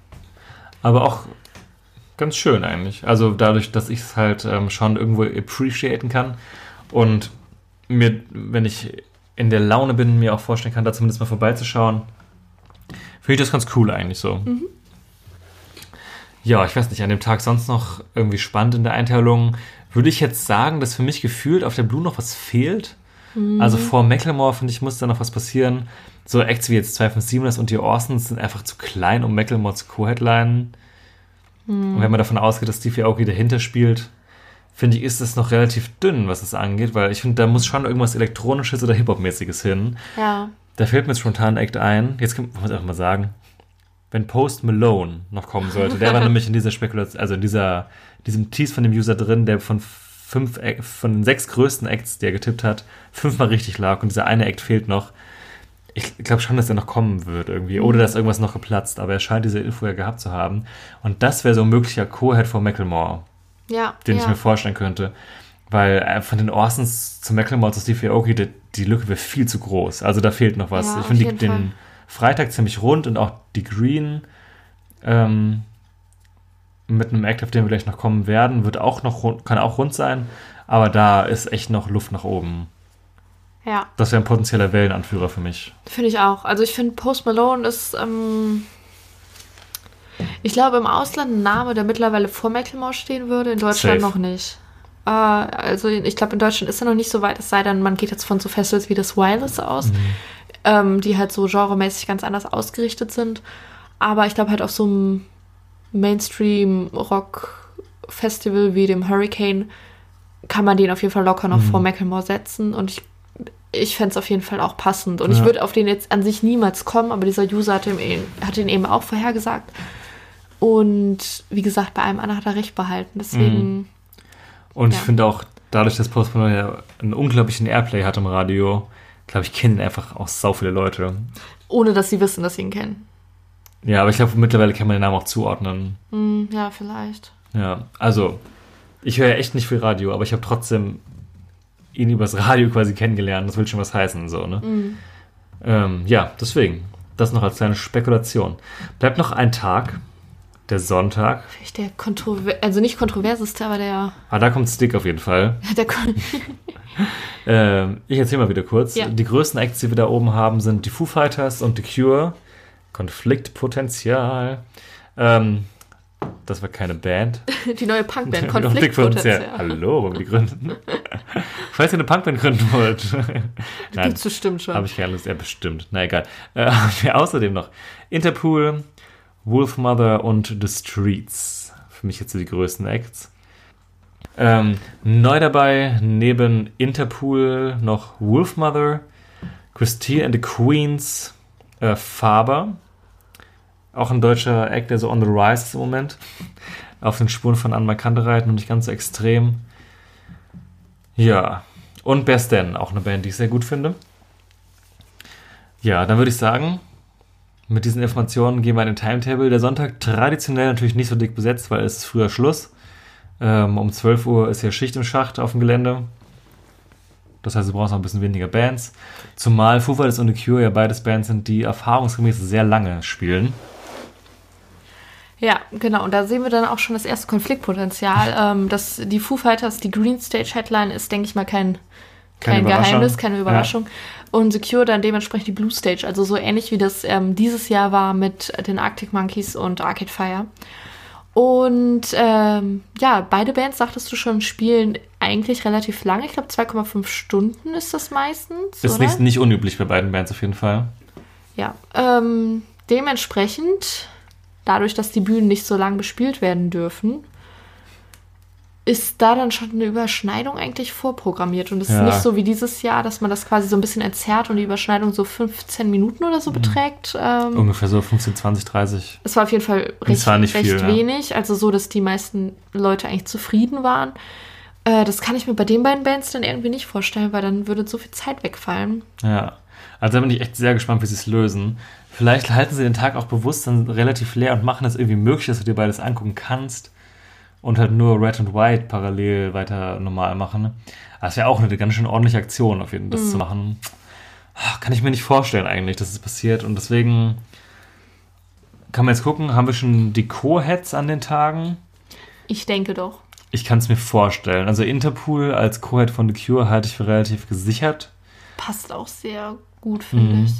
Aber auch ganz schön eigentlich. Also dadurch, dass ich es halt ähm, schon irgendwo appreciaten kann und mir, wenn ich in der Laune bin, mir auch vorstellen kann, da zumindest mal vorbeizuschauen, finde ich das ganz cool eigentlich so. Ja, ich weiß nicht, an dem Tag sonst noch irgendwie spannend in der Einteilung. Würde ich jetzt sagen, dass für mich gefühlt auf der Blue noch was fehlt. Also vor Macklemore, finde ich, muss da noch was passieren. So Acts wie jetzt 257ers und die Orsons sind einfach zu klein, um Macklemore zu co-headlinen. Und wenn man davon ausgeht, dass Stevie Aoki dahinter spielt, finde ich, ist es noch relativ dünn, was es angeht, weil ich finde, da muss schon irgendwas Elektronisches oder Hip-Hop-mäßiges hin. Ja. Da fällt mir jetzt spontan ein Act ein. Jetzt kann man es einfach mal sagen. wenn Post Malone noch kommen sollte. Der war nämlich in dieser Spekulation, also in dieser, diesem Tease von dem User drin, der von fünf, von den sechs größten Acts, die er getippt hat, fünfmal richtig lag und dieser eine Act fehlt noch. Ich glaube schon, dass er noch kommen wird irgendwie. Oder dass irgendwas noch geplatzt, aber er scheint diese Info ja gehabt zu haben. Und das wäre so ein möglicher Co-Head von Macklemore Ja, den ja. ich mir vorstellen könnte. Weil äh, von den Orsons zu Macklemore zu Steve Aoki, die, die Lücke wäre viel zu groß. Also da fehlt noch was. Ja, ich finde den Fall. Freitag ziemlich rund und auch die Green ähm, mit einem Act, auf den wir gleich noch kommen werden, wird auch noch rund, kann auch rund sein. Aber da ist echt noch Luft nach oben. ja. Das wäre ein potenzieller Wellenanführer für mich. Finde ich auch. Also ich finde Post Malone ist, ähm, ich glaube im Ausland ein Name, der mittlerweile vor Macklemore stehen würde, in Deutschland Safe. noch nicht. Äh, also ich glaube in Deutschland ist er noch nicht so weit, es sei denn, man geht jetzt von so Festivals wie das Wireless aus, ähm, die halt so genremäßig ganz anders ausgerichtet sind. Aber ich glaube halt auf so einem Mainstream-Rock-Festival wie dem Hurricane kann man den auf jeden Fall locker noch vor Macklemore setzen und ich ich fände es auf jeden Fall auch passend. Und ich Ja. würde auf den jetzt an sich niemals kommen, aber dieser User hat, ihm, eben- hat ihn eben auch vorhergesagt. Und wie gesagt, bei einem anderen hat er recht behalten. Deswegen, Und ich Ja. finde auch, dadurch, dass Post Malone ja einen unglaublichen Airplay hat im Radio, glaube ich, kennen einfach auch sau viele Leute. ohne dass sie wissen, dass sie ihn kennen. Ja, aber ich glaube, mittlerweile kann man den Namen auch zuordnen. Hm, ja, vielleicht. Ja, also, ich höre ja echt nicht viel Radio, aber ich habe trotzdem ihn übers Radio quasi kennengelernt. Das will schon was heißen, so, ne? Ähm, ja, deswegen. Das noch als kleine Spekulation. Bleibt noch ein Tag, der Sonntag. Vielleicht der kontrover also nicht kontroverseste, aber der, Ah, da kommt Stick auf jeden Fall. Ähm, ich erzähle mal wieder kurz. Ja. Die größten Acts, die wir da oben haben, sind die Foo Fighters und The Cure. Konfliktpotenzial. Ähm, das war keine Band. die neue Punkband, Konfliktpotenzial. Hallo, wollen wir die gründen? Falls ihr eine Punkband gründen wollt. Nein, Gibt's bestimmt schon. habe ich keine Lust. Ja, bestimmt. Na egal. Äh, außerdem noch Interpol, Wolfmother und The Streets. Für mich jetzt so die größten Acts. Ähm, neu dabei, neben Interpol noch Wolfmother, Christine and the Queens, äh, Faber. Auch ein deutscher Act, der so on the rise ist im Moment. Auf den Spuren von Anna Kante reiten und nicht ganz so extrem. Ja. Und Bear Stan, auch eine Band, die ich sehr gut finde. Ja, dann würde ich sagen, mit diesen Informationen gehen wir in den Timetable. Der Sonntag traditionell natürlich nicht so dick besetzt, weil es ist früher Schluss. Ähm, um 12 Uhr ist ja Schicht im Schacht auf dem Gelände. Das heißt, du brauchst noch ein bisschen weniger Bands. Zumal Foo Fighters und The Cure ja beides Bands sind, die erfahrungsgemäß sehr lange spielen. Ja, genau. Und da sehen wir dann auch schon das erste Konfliktpotenzial. ähm, dass die Foo Fighters, die Green Stage Headline ist, denke ich mal, kein, kein. Geheimnis, keine Überraschung. Und Secure dann dementsprechend die Blue Stage. Also so ähnlich wie das ähm, dieses Jahr war mit den Arctic Monkeys und Arcade Fire. Und ähm, ja, beide Bands, sagtest du schon, spielen eigentlich relativ lange. Ich glaube, 2,5 Stunden ist das meistens. Ist nicht, nicht unüblich bei beiden Bands auf jeden Fall. Ja, ähm, dementsprechend, dadurch, dass die Bühnen nicht so lang bespielt werden dürfen, ist da dann schon eine Überschneidung eigentlich vorprogrammiert. Und es Ja. ist nicht so wie dieses Jahr, dass man das quasi so ein bisschen entzerrt und die Überschneidung so 15 Minuten oder Mhm. so beträgt. Ähm, Ungefähr so 15, 20, 30. es war auf jeden Fall recht, war nicht recht viel, ja. wenig, also so, dass die meisten Leute eigentlich zufrieden waren. Äh, das kann ich mir bei den beiden Bands dann irgendwie nicht vorstellen, weil dann würde so viel Zeit wegfallen. Ja. Also da bin ich echt sehr gespannt, wie sie es lösen. Vielleicht halten sie den Tag auch bewusst dann relativ leer und machen es irgendwie möglich, dass du dir beides angucken kannst. Und halt nur Red und White parallel weiter normal machen. Das wäre auch eine ganz schön ordentliche Aktion, auf jeden Fall, das zu machen. Ah, Kann ich mir nicht vorstellen eigentlich, dass es passiert. Und deswegen kann man jetzt gucken, haben wir schon die Co-Heads an den Tagen? Ich denke doch. Ich kann es mir vorstellen. Also Interpol als Co-Head von The Cure halte ich für relativ gesichert. Passt auch sehr gut, finde Mhm. ich.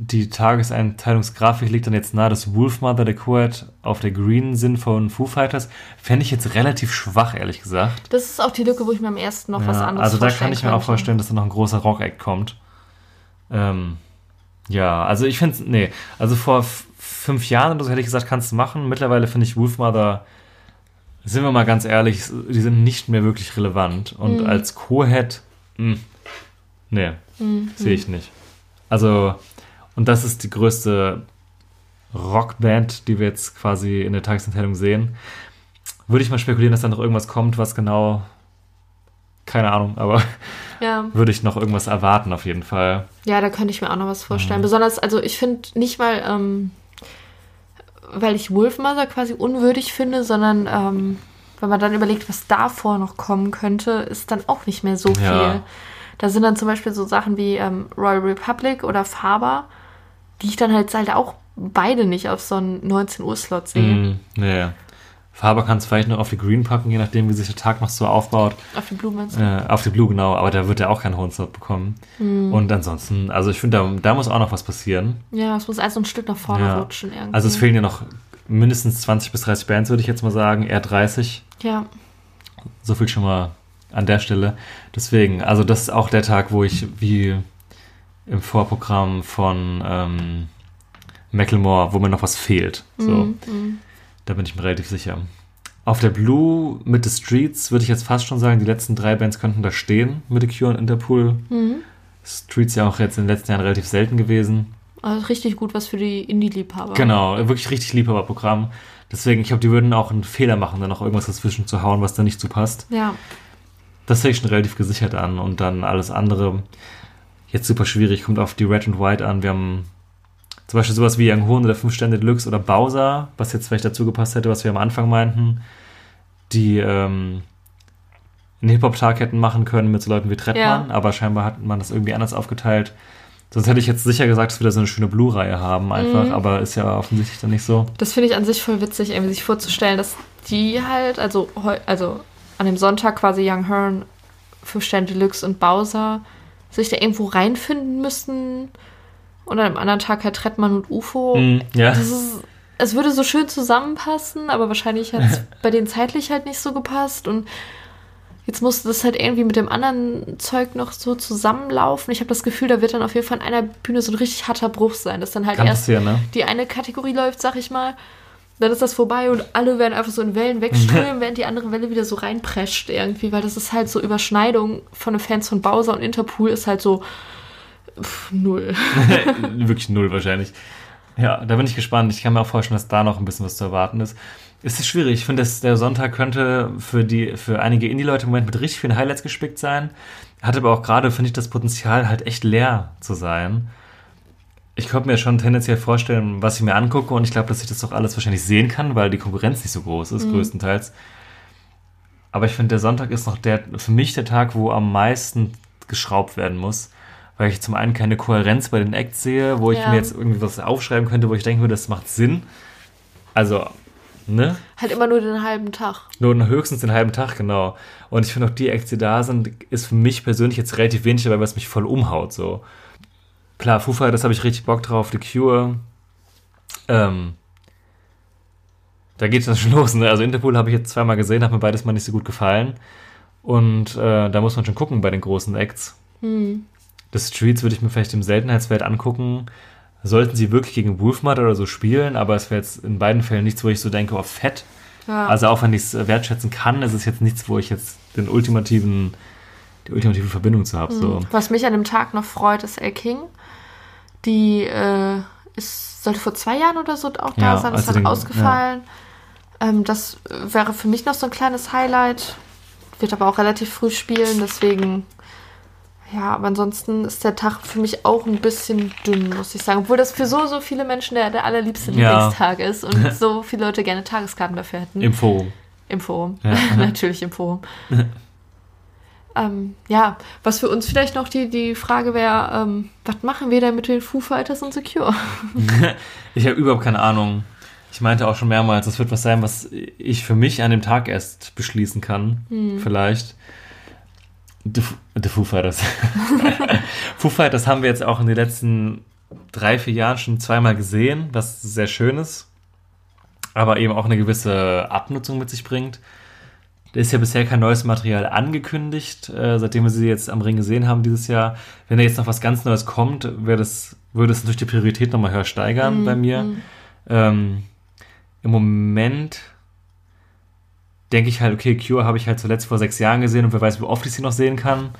Die Tageseinteilungsgrafik liegt dann jetzt nahe, dass Wolfmother, der Co-Head, auf der Green sind von Foo Fighters. Fände ich jetzt relativ schwach, ehrlich gesagt. Das ist auch die Lücke, wo ich mir am ersten noch was Ja, anderes also da kann ich mir auch vorstellen, dass da noch ein großer Rock-Act kommt. Ähm, ja, also ich finde es, nee, also vor fünf Jahren oder so hätte ich gesagt, kannst du machen. Mittlerweile finde ich Wolfmother, sind wir mal ganz ehrlich, die sind nicht mehr wirklich relevant. Und Mhm. als Co-Head, mh, nee, Mhm. sehe ich nicht. Also, und das ist die größte Rockband, die wir jetzt quasi in der Tagesenthellung sehen. Würde ich mal spekulieren, dass da noch irgendwas kommt, was genau. Keine Ahnung, aber Ja. würde ich noch irgendwas erwarten auf jeden Fall. Ja, da könnte ich mir auch noch was Mhm. vorstellen. Besonders, also ich finde nicht mal, ähm, weil ich Wolfmother quasi unwürdig finde, sondern ähm, wenn man dann überlegt, was davor noch kommen könnte, ist dann auch nicht mehr so viel. Ja. Da sind dann zum Beispiel so Sachen wie ähm, Royal Republic oder Faber, die ich dann halt, halt auch beide nicht auf so einen 19 Uhr Slot sehe. Mm, nee. Faber kann es vielleicht noch auf die Green packen, je nachdem, wie sich der Tag noch so aufbaut. Auf die Blue meinst du? Äh, auf die Blue, genau, aber da wird er auch keinen hohen Slot bekommen. Mhm. Und ansonsten, also ich finde, da, da muss auch noch was passieren. Ja, es muss also ein Stück nach vorne Ja. rutschen irgendwie. Also es fehlen ja noch mindestens 20 bis 30 Bands, würde ich jetzt mal sagen, eher 30. Ja, So viel schon mal an der Stelle. Deswegen, also das ist auch der Tag, wo ich wie im Vorprogramm von ähm, Macklemore, wo mir noch was fehlt. So, Mhm, da bin ich mir relativ sicher. Auf der Blue mit The Streets würde ich jetzt fast schon sagen, die letzten drei Bands könnten da stehen mit The Cure und Interpol. Mhm. Streets ja auch jetzt in den letzten Jahren relativ selten gewesen. also richtig gut was für die Indie-Liebhaber. Genau, wirklich richtig Liebhaberprogramm. Deswegen, ich glaube, die würden auch einen Fehler machen, da noch irgendwas dazwischen zu hauen, was da nicht zu passt. Ja, Das sehe ich schon relativ gesichert an. Und dann alles andere, jetzt super schwierig, kommt auf die Red and White an. Wir haben zum Beispiel sowas wie Young Horn oder Fünf Stände Deluxe oder Bowser, was jetzt vielleicht dazu gepasst hätte, was wir am Anfang meinten, die ähm, einen Hip-Hop-Tag hätten machen können mit so Leuten wie Trettmann, Ja. aber scheinbar hat man das irgendwie anders aufgeteilt. Sonst hätte ich jetzt sicher gesagt, dass wir da so eine schöne Blue-Reihe haben, einfach, Mhm. aber ist ja offensichtlich dann nicht so. das finde ich an sich voll witzig, irgendwie sich vorzustellen, dass die halt, also, also an dem Sonntag quasi Young Hearn, Fünf Sterne Deluxe und Bowser sich da irgendwo reinfinden müssten und an einem anderen Tag halt Trettmann und UFO. Mhm, ja. Das ist, es würde so schön zusammenpassen, aber wahrscheinlich hat es bei denen zeitlich halt nicht so gepasst und jetzt musste das halt irgendwie mit dem anderen Zeug noch so zusammenlaufen. Ich habe das Gefühl, da wird dann auf jeden Fall an einer Bühne so ein richtig harter Bruch sein, dass dann halt Kann erst passieren, ne? die eine Kategorie läuft, sag ich mal. Dann ist das vorbei und alle werden einfach so in Wellen wegströmen, während die andere Welle wieder so reinprescht irgendwie, weil das ist halt so Überschneidung von den Fans von Bowser und Interpol ist halt so pff, null. Wirklich null wahrscheinlich. Ja, da bin ich gespannt. Ich kann mir auch vorstellen, dass da noch ein bisschen was zu erwarten ist. Es ist schwierig. Ich finde, der Sonntag könnte für, die, für einige Indie-Leute im Moment mit richtig vielen Highlights gespickt sein. Hat aber auch gerade, finde ich, das Potenzial, halt echt leer zu sein. Ich könnte mir schon tendenziell vorstellen, was ich mir angucke und ich glaube, dass ich das doch alles wahrscheinlich sehen kann, weil die Konkurrenz nicht so groß ist, größtenteils. Aber ich finde, der Sonntag ist noch der, für mich der Tag, wo am meisten geschraubt werden muss, weil ich zum einen keine Kohärenz bei den Acts sehe, wo ich Ja. mir jetzt irgendwie was aufschreiben könnte, wo ich denke, das macht Sinn. Also, ne? Halt immer nur den halben Tag. Nur höchstens den halben Tag, genau. Und ich finde auch die Acts, die da sind, ist für mich persönlich jetzt relativ wenig dabei, was mich voll umhaut, so. Klar, Foo Fighters habe ich richtig Bock drauf, The Cure. Ähm, da geht es dann schon los, ne? Also Interpol habe ich jetzt zweimal gesehen, hat mir beides mal nicht so gut gefallen. Und äh, da muss man schon gucken bei den großen Acts. Hm. Das Streets würde ich mir vielleicht im Seltenheitswert angucken. Sollten sie wirklich gegen Wolfmud oder so spielen, aber es wäre jetzt in beiden Fällen nichts, wo ich so denke, oh fett. Ja. Also auch wenn ich es wertschätzen kann, ist es jetzt nichts, wo ich jetzt den ultimativen, die ultimative Verbindung zu habe. So. Was mich an dem Tag noch freut, ist El King. Die äh, ist, sollte vor zwei Jahren oder so auch da Ja, sein, ist sie dann ausgefallen. Ähm, das wäre für mich noch so ein kleines Highlight. Wird aber auch relativ früh spielen, deswegen. Ja, aber ansonsten ist der Tag für mich auch ein bisschen dünn, muss ich sagen. Obwohl das für so, so viele Menschen der, der allerliebste Ja. Lieblingstag ist und so viele Leute gerne Tageskarten dafür hätten. Im Forum. Im Forum. Ja. Natürlich im Forum. ähm, ja, was für uns vielleicht noch die, die Frage wäre, ähm, was machen wir denn mit den Foo Fighters und Secure? Ich habe überhaupt keine Ahnung. Ich meinte auch schon mehrmals, das wird was sein, was ich für mich an dem Tag erst beschließen kann. Vielleicht. The, The Foo Fighters. Foo Fighters haben wir jetzt auch in den letzten drei, vier Jahren schon zweimal gesehen, was sehr schön ist. Aber eben auch eine gewisse Abnutzung mit sich bringt. Da ist ja bisher kein neues Material angekündigt, äh, seitdem wir sie jetzt am Ring gesehen haben dieses Jahr. Wenn da jetzt noch was ganz Neues kommt, das, würde es natürlich die Priorität nochmal höher steigern bei mir. Ähm, Im Moment denke ich halt, okay, Cure habe ich halt zuletzt vor sechs Jahren gesehen und wer weiß, wie oft ich sie noch sehen kann.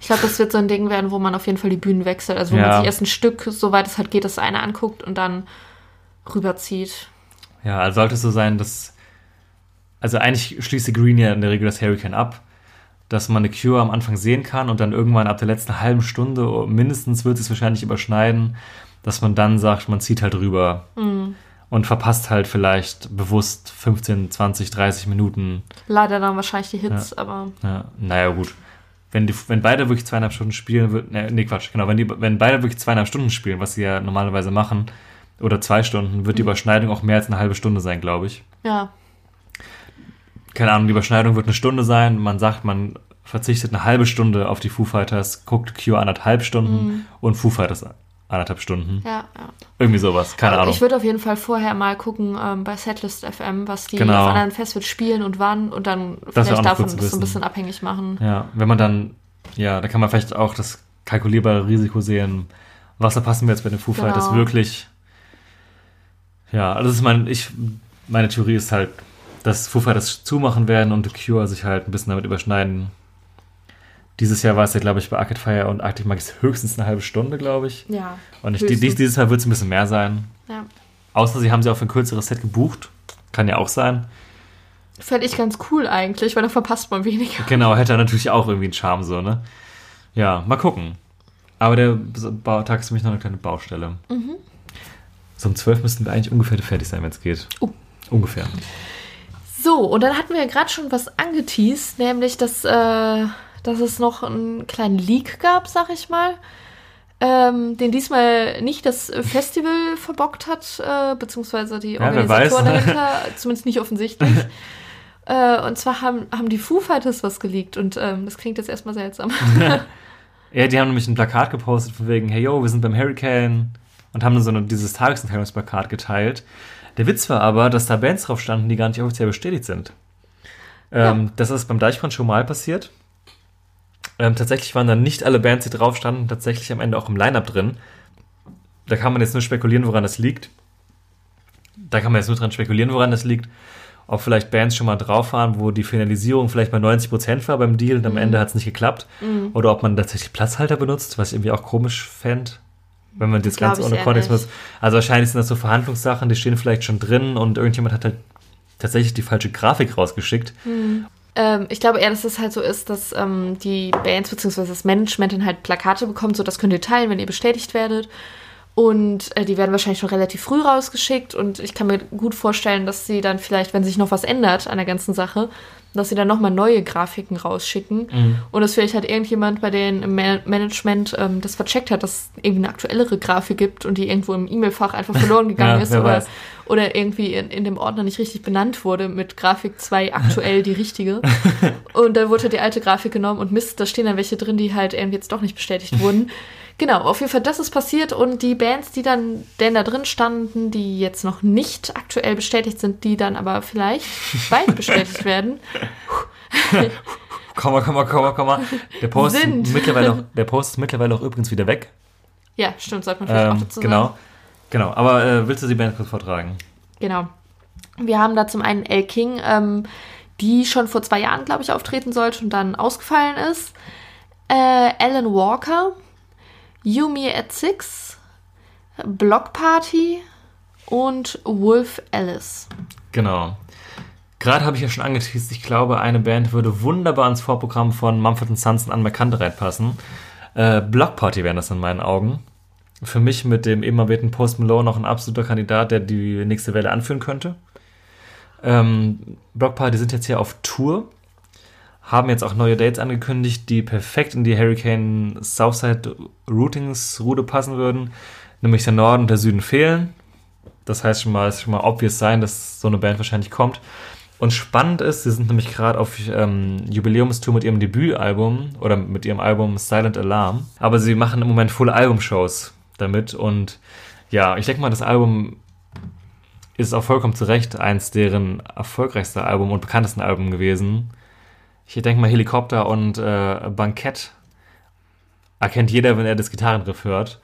Ich glaube, das wird so ein Ding werden, wo man auf jeden Fall die Bühnen wechselt. Also wo Ja. man sich erst ein Stück, soweit es halt geht, das eine anguckt und dann rüberzieht. Ja, also sollte es so sein, dass. Also eigentlich schließt die Green ja in der Regel das Hurricane ab, dass man eine Cure am Anfang sehen kann und dann irgendwann ab der letzten halben Stunde mindestens wird es wahrscheinlich überschneiden, dass man dann sagt, man zieht halt rüber und verpasst halt vielleicht bewusst 15, 20, 30 Minuten. Leider dann wahrscheinlich die Hits, aber Ja, naja, gut. Wenn, die, wenn beide wirklich zweieinhalb Stunden spielen, wird. Ne, nee, Quatsch, genau. Wenn, die, wenn beide wirklich zweieinhalb Stunden spielen, was sie ja normalerweise machen, oder zwei Stunden, wird die Überschneidung auch mehr als eine halbe Stunde sein, glaube ich. ja. Keine Ahnung, die Überschneidung wird eine Stunde sein. Man sagt, man verzichtet eine halbe Stunde auf die Foo Fighters, guckt Cure anderthalb Stunden und Foo Fighters anderthalb Stunden. Ja, ja. Irgendwie sowas, keine Aber Ahnung. Ich würde auf jeden Fall vorher mal gucken ähm, bei Setlist FM, was die Genau. auf anderen Festivals spielen und wann und dann Das vielleicht davon so ein bisschen abhängig machen. Ja, wenn man dann, ja, da kann man vielleicht auch das kalkulierbare Risiko sehen, was verpassen wir jetzt bei den Foo Genau. Fighters wirklich. Ja, also das ist mein, ich, meine Theorie ist halt, dass Foo Fighters zumachen werden und The Cure sich halt ein bisschen damit überschneiden. Dieses Jahr war es ja, glaube ich, bei Arcade Fire und Arctic Monkeys höchstens eine halbe Stunde, glaube ich. Ja. Und ich, dies, dieses Mal wird es ein bisschen mehr sein. ja. Außer sie haben sie auch für ein kürzeres Set gebucht. Kann ja auch sein. Fände ich ganz cool eigentlich, weil dann verpasst man weniger. Genau, hätte natürlich auch irgendwie einen Charme so, ne? Ja, mal gucken. Aber der Bau- Tag ist für mich noch eine kleine Baustelle. So um 12 müssten wir eigentlich ungefähr fertig sein, wenn es geht. Oh. Ungefähr. So, und dann hatten wir ja gerade schon was angeteased, nämlich, dass, äh, dass es noch einen kleinen Leak gab, sag ich mal. Ähm, den diesmal nicht das Festival verbockt hat, äh, beziehungsweise die Ja. Organisatoren dahinter, zumindest nicht offensichtlich. äh, und zwar haben, haben die Foo Fighters was geleakt und ähm, das klingt jetzt erstmal seltsam. Ja, die haben nämlich ein Plakat gepostet von wegen, hey yo, wir sind beim Hurricane und haben dann so eine, dieses Tagesmitteilungsplakat geteilt. Der Witz war aber, dass da Bands drauf standen, die gar nicht offiziell bestätigt sind. Ähm, Das ist beim Deichbrand schon mal passiert. Ähm, tatsächlich waren dann nicht alle Bands, die drauf standen, tatsächlich am Ende auch im Line-Up drin. Da kann man jetzt nur spekulieren, woran das liegt. Da kann man jetzt nur dran spekulieren, woran das liegt. Ob vielleicht Bands schon mal drauf waren, wo die Finalisierung vielleicht bei 90% war beim Deal und am Ende hat es nicht geklappt. Oder ob man tatsächlich Platzhalter benutzt, was ich irgendwie auch komisch fände, wenn man das Glaub Ganze ohne Kontext benutzt. Also wahrscheinlich sind das so Verhandlungssachen, die stehen vielleicht schon drin und irgendjemand hat halt tatsächlich die falsche Grafik rausgeschickt. Ähm, ich glaube eher, dass es halt so ist, dass ähm, die Bands bzw. das Management dann halt Plakate bekommt, so das könnt ihr teilen, wenn ihr bestätigt werdet. Und äh, die werden wahrscheinlich schon relativ früh rausgeschickt und ich kann mir gut vorstellen, dass sie dann vielleicht, wenn sich noch was ändert an der ganzen Sache, dass sie dann nochmal neue Grafiken rausschicken und dass vielleicht halt irgendjemand bei denen im Ma Management ähm, das vercheckt hat, dass es irgendwie eine aktuellere Grafik gibt und die irgendwo im E-Mail-Fach einfach verloren gegangen Ja, ist oder, weiß. Oder irgendwie in, in dem Ordner nicht richtig benannt wurde mit Grafik 2 aktuell die richtige. Und dann wurde halt die alte Grafik genommen und Mist, da stehen dann welche drin, die halt irgendwie jetzt doch nicht bestätigt wurden. Genau, auf jeden Fall, das ist passiert und die Bands, die dann denn da drin standen, die jetzt noch nicht aktuell bestätigt sind, die dann aber vielleicht bald bestätigt werden, Komm mal, komm mal, komm mal, komm mal. Der Post, ist Sind. mittlerweile auch, der Post ist mittlerweile auch übrigens wieder weg. ja, stimmt, sollte man vielleicht auch Ähm, dazu genau. sagen. Genau. Aber äh, willst du die Band kurz vortragen? Genau. Wir haben da zum einen El King, ähm, die schon vor zwei Jahren, glaube ich, auftreten sollte und dann ausgefallen ist. Äh, Alan Walker, Yumi at Six, Block Party und Wolf Alice. Genau. Gerade habe ich ja schon angeteased, ich glaube, eine Band würde wunderbar ins Vorprogramm von Mumford Sons und Unbekannte reinpassen. Äh, Block Party wären das in meinen Augen. Für mich mit dem eben erwähnten Post Malone noch ein absoluter Kandidat, der die nächste Welle anführen könnte. Ähm, Block Party sind jetzt hier auf Tour, haben jetzt auch neue Dates angekündigt, die perfekt in die Hurricane Southside Routings Route passen würden. Nämlich der Norden und der Süden fehlen. Das heißt schon mal, es ist schon mal obvious sein, dass so eine Band wahrscheinlich kommt. Und spannend ist, sie sind nämlich gerade auf ähm, Jubiläumstour mit ihrem Debütalbum oder mit ihrem Album Silent Alarm. Aber sie machen im Moment Full Album-Shows damit. Und ja, ich denke mal, das Album ist auch vollkommen zu Recht eins deren erfolgreichster Album und bekanntesten Alben gewesen. Ich denke mal, Helikopter und äh, Bankett erkennt jeder, wenn er das Gitarrenriff hört.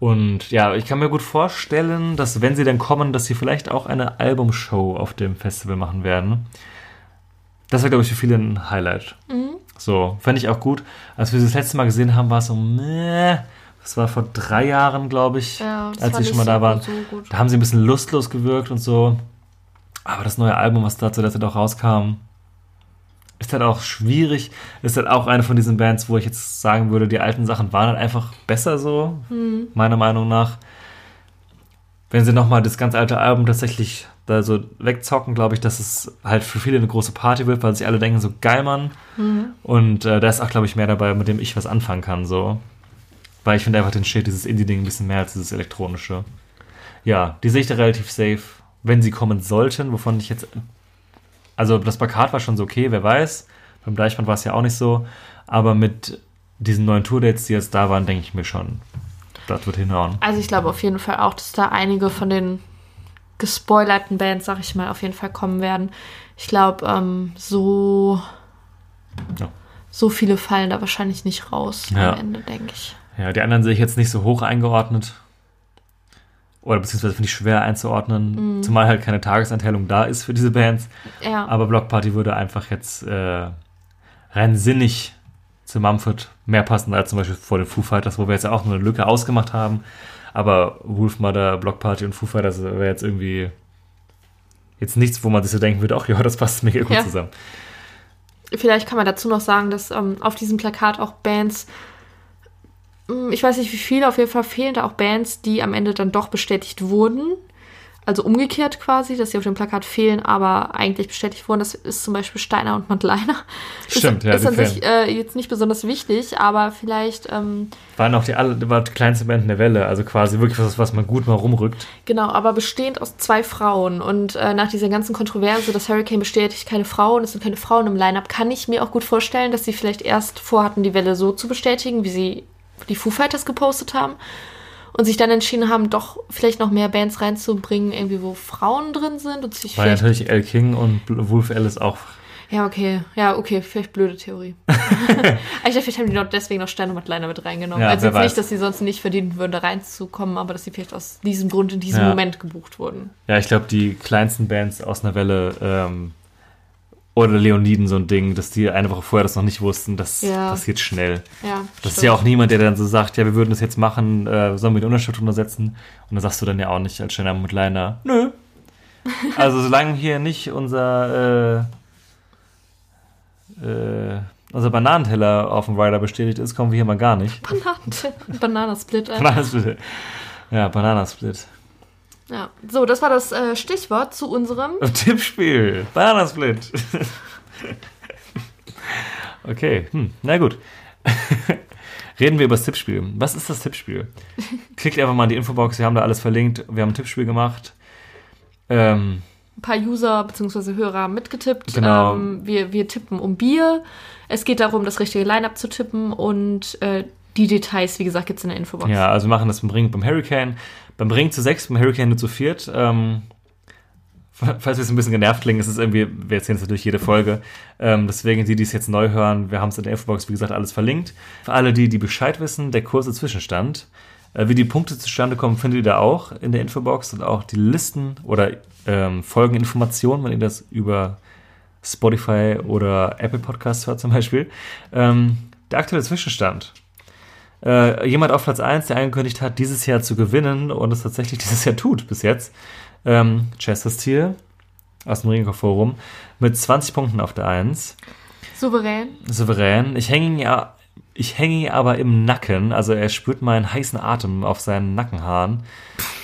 Und ja, ich kann mir gut vorstellen, dass wenn sie dann kommen, dass sie vielleicht auch eine Albumshow auf dem Festival machen werden. Das wäre, glaube ich, für viele ein Highlight. So, fände ich auch gut. Als wir sie das letzte Mal gesehen haben, war es so, meh. Das war vor drei Jahren, glaube ich, Ja, als sie schon mal da so waren. gut, so. Da haben sie ein bisschen lustlos gewirkt und so. Aber das neue Album, was da zuletzt auch rauskam, ist halt auch schwierig. Ist halt auch eine von diesen Bands, wo ich jetzt sagen würde, die alten Sachen waren halt einfach besser so, meiner Meinung nach. Wenn sie nochmal das ganz alte Album tatsächlich da so wegzocken, glaube ich, dass es halt für viele eine große Party wird, weil sich alle denken, so geil, Mann. Und äh, da ist auch, glaube ich, mehr dabei, mit dem ich was anfangen kann, so. Weil ich finde einfach den Shit, dieses Indie-Ding ein bisschen mehr als dieses elektronische. Ja, die sehe ich da relativ safe, wenn sie kommen sollten, wovon ich jetzt. Also, das Plakat war schon so okay, wer weiß. Beim Deichmann war es ja auch nicht so. Aber mit diesen neuen Tourdates, die jetzt da waren, denke ich mir schon, das wird hinhauen. Also ich glaube auf jeden Fall auch, dass da einige von den gespoilerten Bands, sag ich mal, auf jeden Fall kommen werden. Ich glaube, ähm, so, Ja. so viele fallen da wahrscheinlich nicht raus Ja. am Ende, denke ich. Ja, die anderen sehe ich jetzt nicht so hoch eingeordnet. Oder beziehungsweise finde ich schwer einzuordnen, zumal halt keine Tagesanteilung da ist für diese Bands. Ja, Aber Block Party würde einfach jetzt äh, rein sinnig zu Mumford mehr passen als zum Beispiel vor den Foo Fighters, wo wir jetzt ja auch nur eine Lücke ausgemacht haben. Aber Wolfmother, Block Party und Foo Fighters wäre jetzt irgendwie jetzt nichts, wo man sich so denken würde, ach ja, das passt mega gut Ja. zusammen. vielleicht kann man dazu noch sagen, dass ähm, auf diesem Plakat auch Bands, ich weiß nicht wie viele, auf jeden Fall fehlen da auch Bands, die am Ende dann doch bestätigt wurden. Also umgekehrt quasi, dass sie auf dem Plakat fehlen, aber eigentlich bestätigt wurden. Das ist zum Beispiel Steiner und Madleiner. Stimmt, ja, ist an sich äh, jetzt nicht besonders wichtig, aber vielleicht, ähm, Waren auch die, alle, war die kleinste Band in der Welle, also quasi wirklich was, was man gut mal rumrückt. genau, aber bestehend aus zwei Frauen. Und äh, nach dieser ganzen Kontroverse, dass Hurricane bestätigt keine Frauen, es sind keine Frauen im Line-Up, kann ich mir auch gut vorstellen, dass sie vielleicht erst vorhatten, die Welle so zu bestätigen, wie sie die Foo Fighters gepostet haben. Und sich dann entschieden haben, doch vielleicht noch mehr Bands reinzubringen, irgendwie wo Frauen drin sind und sich Weil vielleicht natürlich El King und Wolf Alice auch. Ja, okay. Ja, okay. Vielleicht blöde Theorie. ich dachte, vielleicht haben die noch deswegen noch Stein und Madleiner mit reingenommen. Ja, also jetzt weiß. nicht, dass sie sonst nicht verdienen würden, da reinzukommen, aber dass sie vielleicht aus diesem Grund in diesem Ja. Moment gebucht wurden. Ja, ich glaube, die kleinsten Bands aus einer Welle ähm, oder Leoniden so ein Ding, dass die eine Woche vorher das noch nicht wussten, das Ja. passiert schnell. Ja. Das ist ja auch niemand, der dann so sagt, ja, wir würden das jetzt machen, äh, sollen wir die Unterschrift untersetzen? Und dann sagst du dann ja auch nicht als Steiner mit nö. Also solange hier nicht unser äh, äh, unser Bananenteller auf dem Rider bestätigt ist, kommen wir hier mal gar nicht. Bananen Bananasplit. Bananasplit. Ja, Bananasplit. Ja. So, das war das äh, Stichwort zu unserem. Tippspiel. Bananasplit. okay, hm, na gut. Reden wir über das Tippspiel. Was ist das Tippspiel? Klickt einfach mal in die Infobox, wir haben da alles verlinkt. Wir haben ein Tippspiel gemacht. Ähm, ein paar User bzw. Hörer haben mitgetippt. Genau. Ähm, wir, wir tippen um Bier. Es geht darum, das richtige Line-Up zu tippen und äh, die Details, wie gesagt, gibt es in der Infobox. ja, also wir machen das beim Ring beim Hurricane. Beim Ring zu sechs, beim Hurricane nur zu viert. Ähm, falls wir es ein bisschen genervt klingen, ist es irgendwie, wir erzählen es natürlich jede Folge. Ähm, deswegen, die, die es jetzt neu hören, wir haben es in der Infobox, wie gesagt, alles verlinkt. Für alle, die, die Bescheid wissen, der kurze Zwischenstand. Äh, wie die Punkte zustande kommen, findet ihr da auch in der Infobox und auch die Listen oder ähm, Folgeninformationen, wenn ihr das über Spotify oder Apple Podcasts hört zum Beispiel. Ähm, der aktuelle Zwischenstand. Äh, jemand auf Platz 1, der angekündigt hat, dieses Jahr zu gewinnen und es tatsächlich dieses Jahr tut bis jetzt. Ähm, Chester Steele aus dem Ringo Forum mit 20 Punkten auf der 1. Souverän. Souverän. Ich hänge ihn ja, ich hänge ihn aber im Nacken, also er spürt meinen heißen Atem auf seinen Nackenhaaren.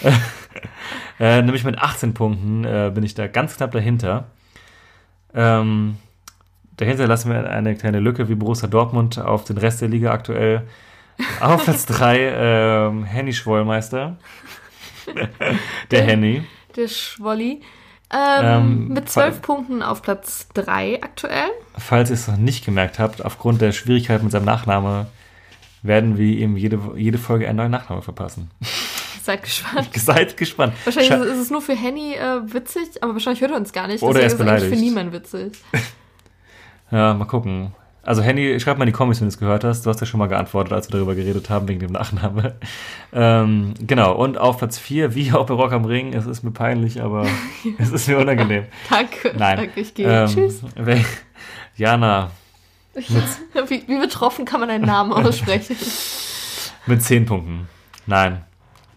äh, nämlich mit 18 Punkten äh, bin ich da ganz knapp dahinter. Ähm, dahinter lassen wir eine kleine Lücke wie Borussia Dortmund auf den Rest der Liga aktuell. Auf Platz 3 ähm, Henny Schwollmeister. Der Henny. Der Schwolli. Ähm, Ähm, mit zwölf Punkten auf Platz 3 aktuell. Falls ihr es noch nicht gemerkt habt, aufgrund der Schwierigkeit mit seinem Nachname werden wir ihm jede, jede Folge einen neuen Nachname verpassen. Seid gespannt. Seid gespannt. Wahrscheinlich Scha- ist es nur für Henny äh, witzig, aber wahrscheinlich hört er uns gar nicht. Oder er ist beleidigt. für niemanden witzig. Ja, mal gucken. Also Henny, schreib mal in die Comments, wenn du es gehört hast. Du hast ja schon mal geantwortet, als wir darüber geredet haben, wegen dem Nachname. Ähm, genau, und auf Platz 4, wie auch bei Rock am Ring, es ist mir peinlich, aber es ist mir unangenehm. Danke. Nein. Danke, ich gehe. Ähm, Tschüss. Jana, Wie, wie betroffen kann man einen Namen aussprechen? Mit 10 Punkten. Nein.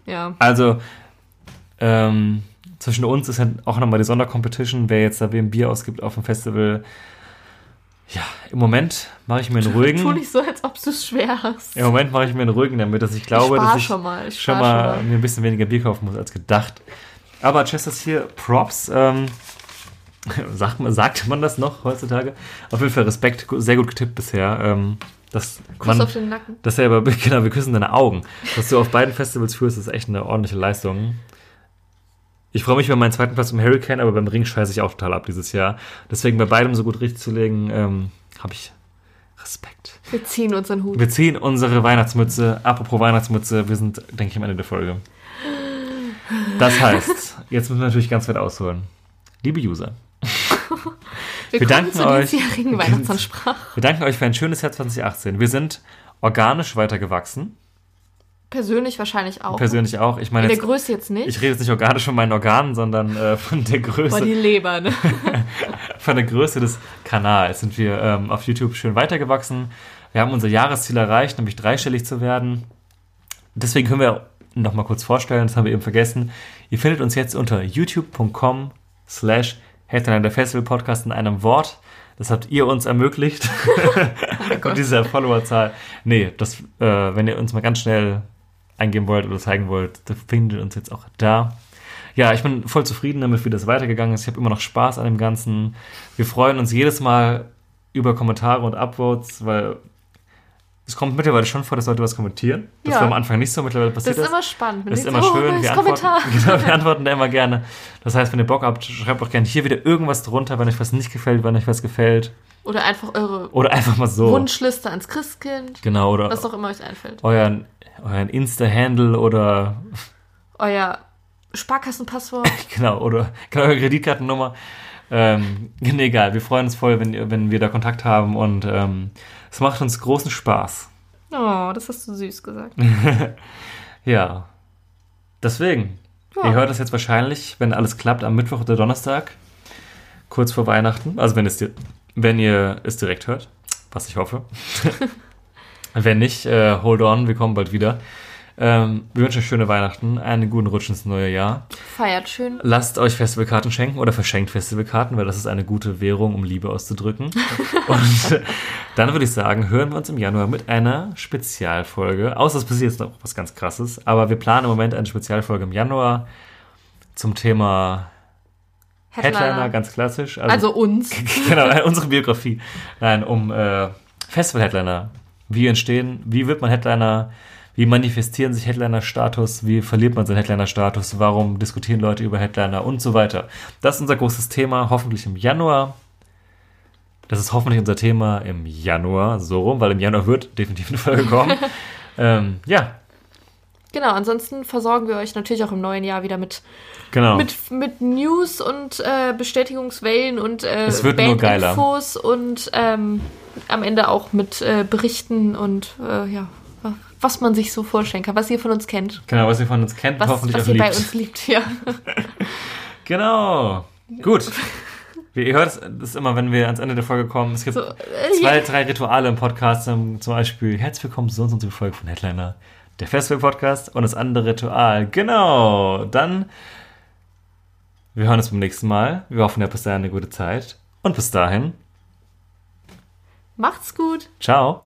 ja. Also, ähm, zwischen uns ist ja auch nochmal die Sondercompetition, wer jetzt da wem Bier ausgibt auf dem Festival. Ja, im Moment mache ich mir einen Tu ruhigen. nicht so, als ob du es schwer hast. Im Moment mache ich mir einen ruhigen damit, dass ich glaube, ich dass ich schon mal. Ich schon mal, schon mal. mir ein bisschen weniger Bier kaufen muss als gedacht. Aber Chesters hier, Props. Ähm, sagt, man, sagt man das noch heutzutage? Auf jeden Fall Respekt, sehr gut getippt bisher. Ähm, dass Kuss man, auf den Nacken. dass er aber, genau, wir küssen deine Augen. Was du auf beiden Festivals führst, ist echt eine ordentliche Leistung. Ich freue mich über meinen zweiten Platz im Hurricane, aber beim Ring scheiße ich auch total ab dieses Jahr. Deswegen bei beidem so gut richtig zu legen, ähm, habe ich Respekt. Wir ziehen unseren Hut. Wir ziehen unsere Weihnachtsmütze. Apropos Weihnachtsmütze, wir sind, denke ich, am Ende der Folge. Das heißt, jetzt müssen wir natürlich ganz weit ausholen. Liebe User, Wir, wir danken euch. wir danken euch für ein schönes Jahr 2018. Wir sind organisch weiter gewachsen. Persönlich wahrscheinlich auch. Persönlich auch. Ich meine, In der jetzt, Größe jetzt nicht. ich rede jetzt nicht organisch von meinen Organen, sondern äh, von der Größe. die Leber, ne? von der Größe des Kanals sind wir ähm, auf YouTube schön weitergewachsen. Wir haben unser Jahresziel erreicht, nämlich dreistellig zu werden. Deswegen können wir noch mal kurz vorstellen, das haben wir eben vergessen. Ihr findet uns jetzt unter youtube.com slash der Festival Podcast in einem Wort. Das habt ihr uns ermöglicht. Und diese Followerzahl. Nee, das, äh, wenn ihr uns mal ganz schnell eingeben wollt oder zeigen wollt, findet uns jetzt auch da. Ja, ich bin voll zufrieden damit, wie das weitergegangen ist. Ich habe immer noch Spaß an dem Ganzen. Wir freuen uns jedes Mal über Kommentare und Upvotes, weil es kommt mittlerweile schon vor, dass Leute was kommentieren. Das Ja. war am Anfang nicht so, mittlerweile Das passiert ist das. immer spannend. Das ist immer so, schön. Wir neues antworten, Kommentar. genau, wir antworten da immer gerne. Das heißt, wenn ihr Bock habt, schreibt auch gerne hier wieder irgendwas drunter, wenn euch was nicht gefällt, wenn euch was gefällt. Oder einfach eure Oder einfach mal so. Wunschliste ans Christkind. Genau, oder Was auch immer euch einfällt. euren, euren Insta-Handle oder Euer Sparkassenpasswort. genau, oder genau, eure Kreditkartennummer. Ähm, nee, egal, wir freuen uns voll, wenn, wenn wir da Kontakt haben und ähm, es macht uns großen Spaß. Oh, das hast du süß gesagt. Ja. Deswegen. Ja. Ihr hört das jetzt wahrscheinlich, wenn alles klappt, am Mittwoch oder Donnerstag, kurz vor Weihnachten. Also wenn, es, wenn ihr es direkt hört, was ich hoffe. Wenn nicht, äh, hold on, wir kommen bald wieder. Ähm, wir wünschen euch schöne Weihnachten, einen guten Rutsch ins neue Jahr. Feiert schön. Lasst euch Festivalkarten schenken oder verschenkt Festivalkarten, weil das ist eine gute Währung, um Liebe auszudrücken. Und äh, dann würde ich sagen, hören wir uns im Januar mit einer Spezialfolge. Außer es passiert jetzt noch was ganz Krasses. Aber wir planen im Moment eine Spezialfolge im Januar zum Thema Headliner, ganz klassisch. Also uns. genau, äh, unsere Biografie. Nein, um äh, Festival-Headliner. Wie entstehen, wie wird man Headliner, wie manifestieren sich Headliner-Status, wie verliert man seinen Headliner-Status, warum diskutieren Leute über Headliner und so weiter. Das ist unser großes Thema, hoffentlich im Januar. Das ist hoffentlich unser Thema im Januar, so rum, weil im Januar wird definitiv eine Folge kommen. ähm, ja, Genau, ansonsten versorgen wir euch natürlich auch im neuen Jahr wieder mit, genau. mit, mit News und äh, Bestätigungswellen und äh. Bandinfos und ähm, am Ende auch mit äh, Berichten und äh, ja, was man sich so vorstellen kann, was ihr von uns kennt. genau, was ihr von uns kennt, Was, hoffentlich was auch ihr liebt. bei uns liebt, ja. Genau. Gut. Wie ihr hört, es ist immer, wenn wir ans Ende der Folge kommen, es gibt So, äh, zwei, ja. drei Rituale im Podcast. Zum Beispiel, herzlich willkommen zu unserer Folge von Headliner, der Festival-Podcast. Und das andere Ritual, genau. Dann, wir hören uns beim nächsten Mal. Wir hoffen, ihr habt bis dahin eine gute Zeit. Und bis dahin, Macht's gut. ciao.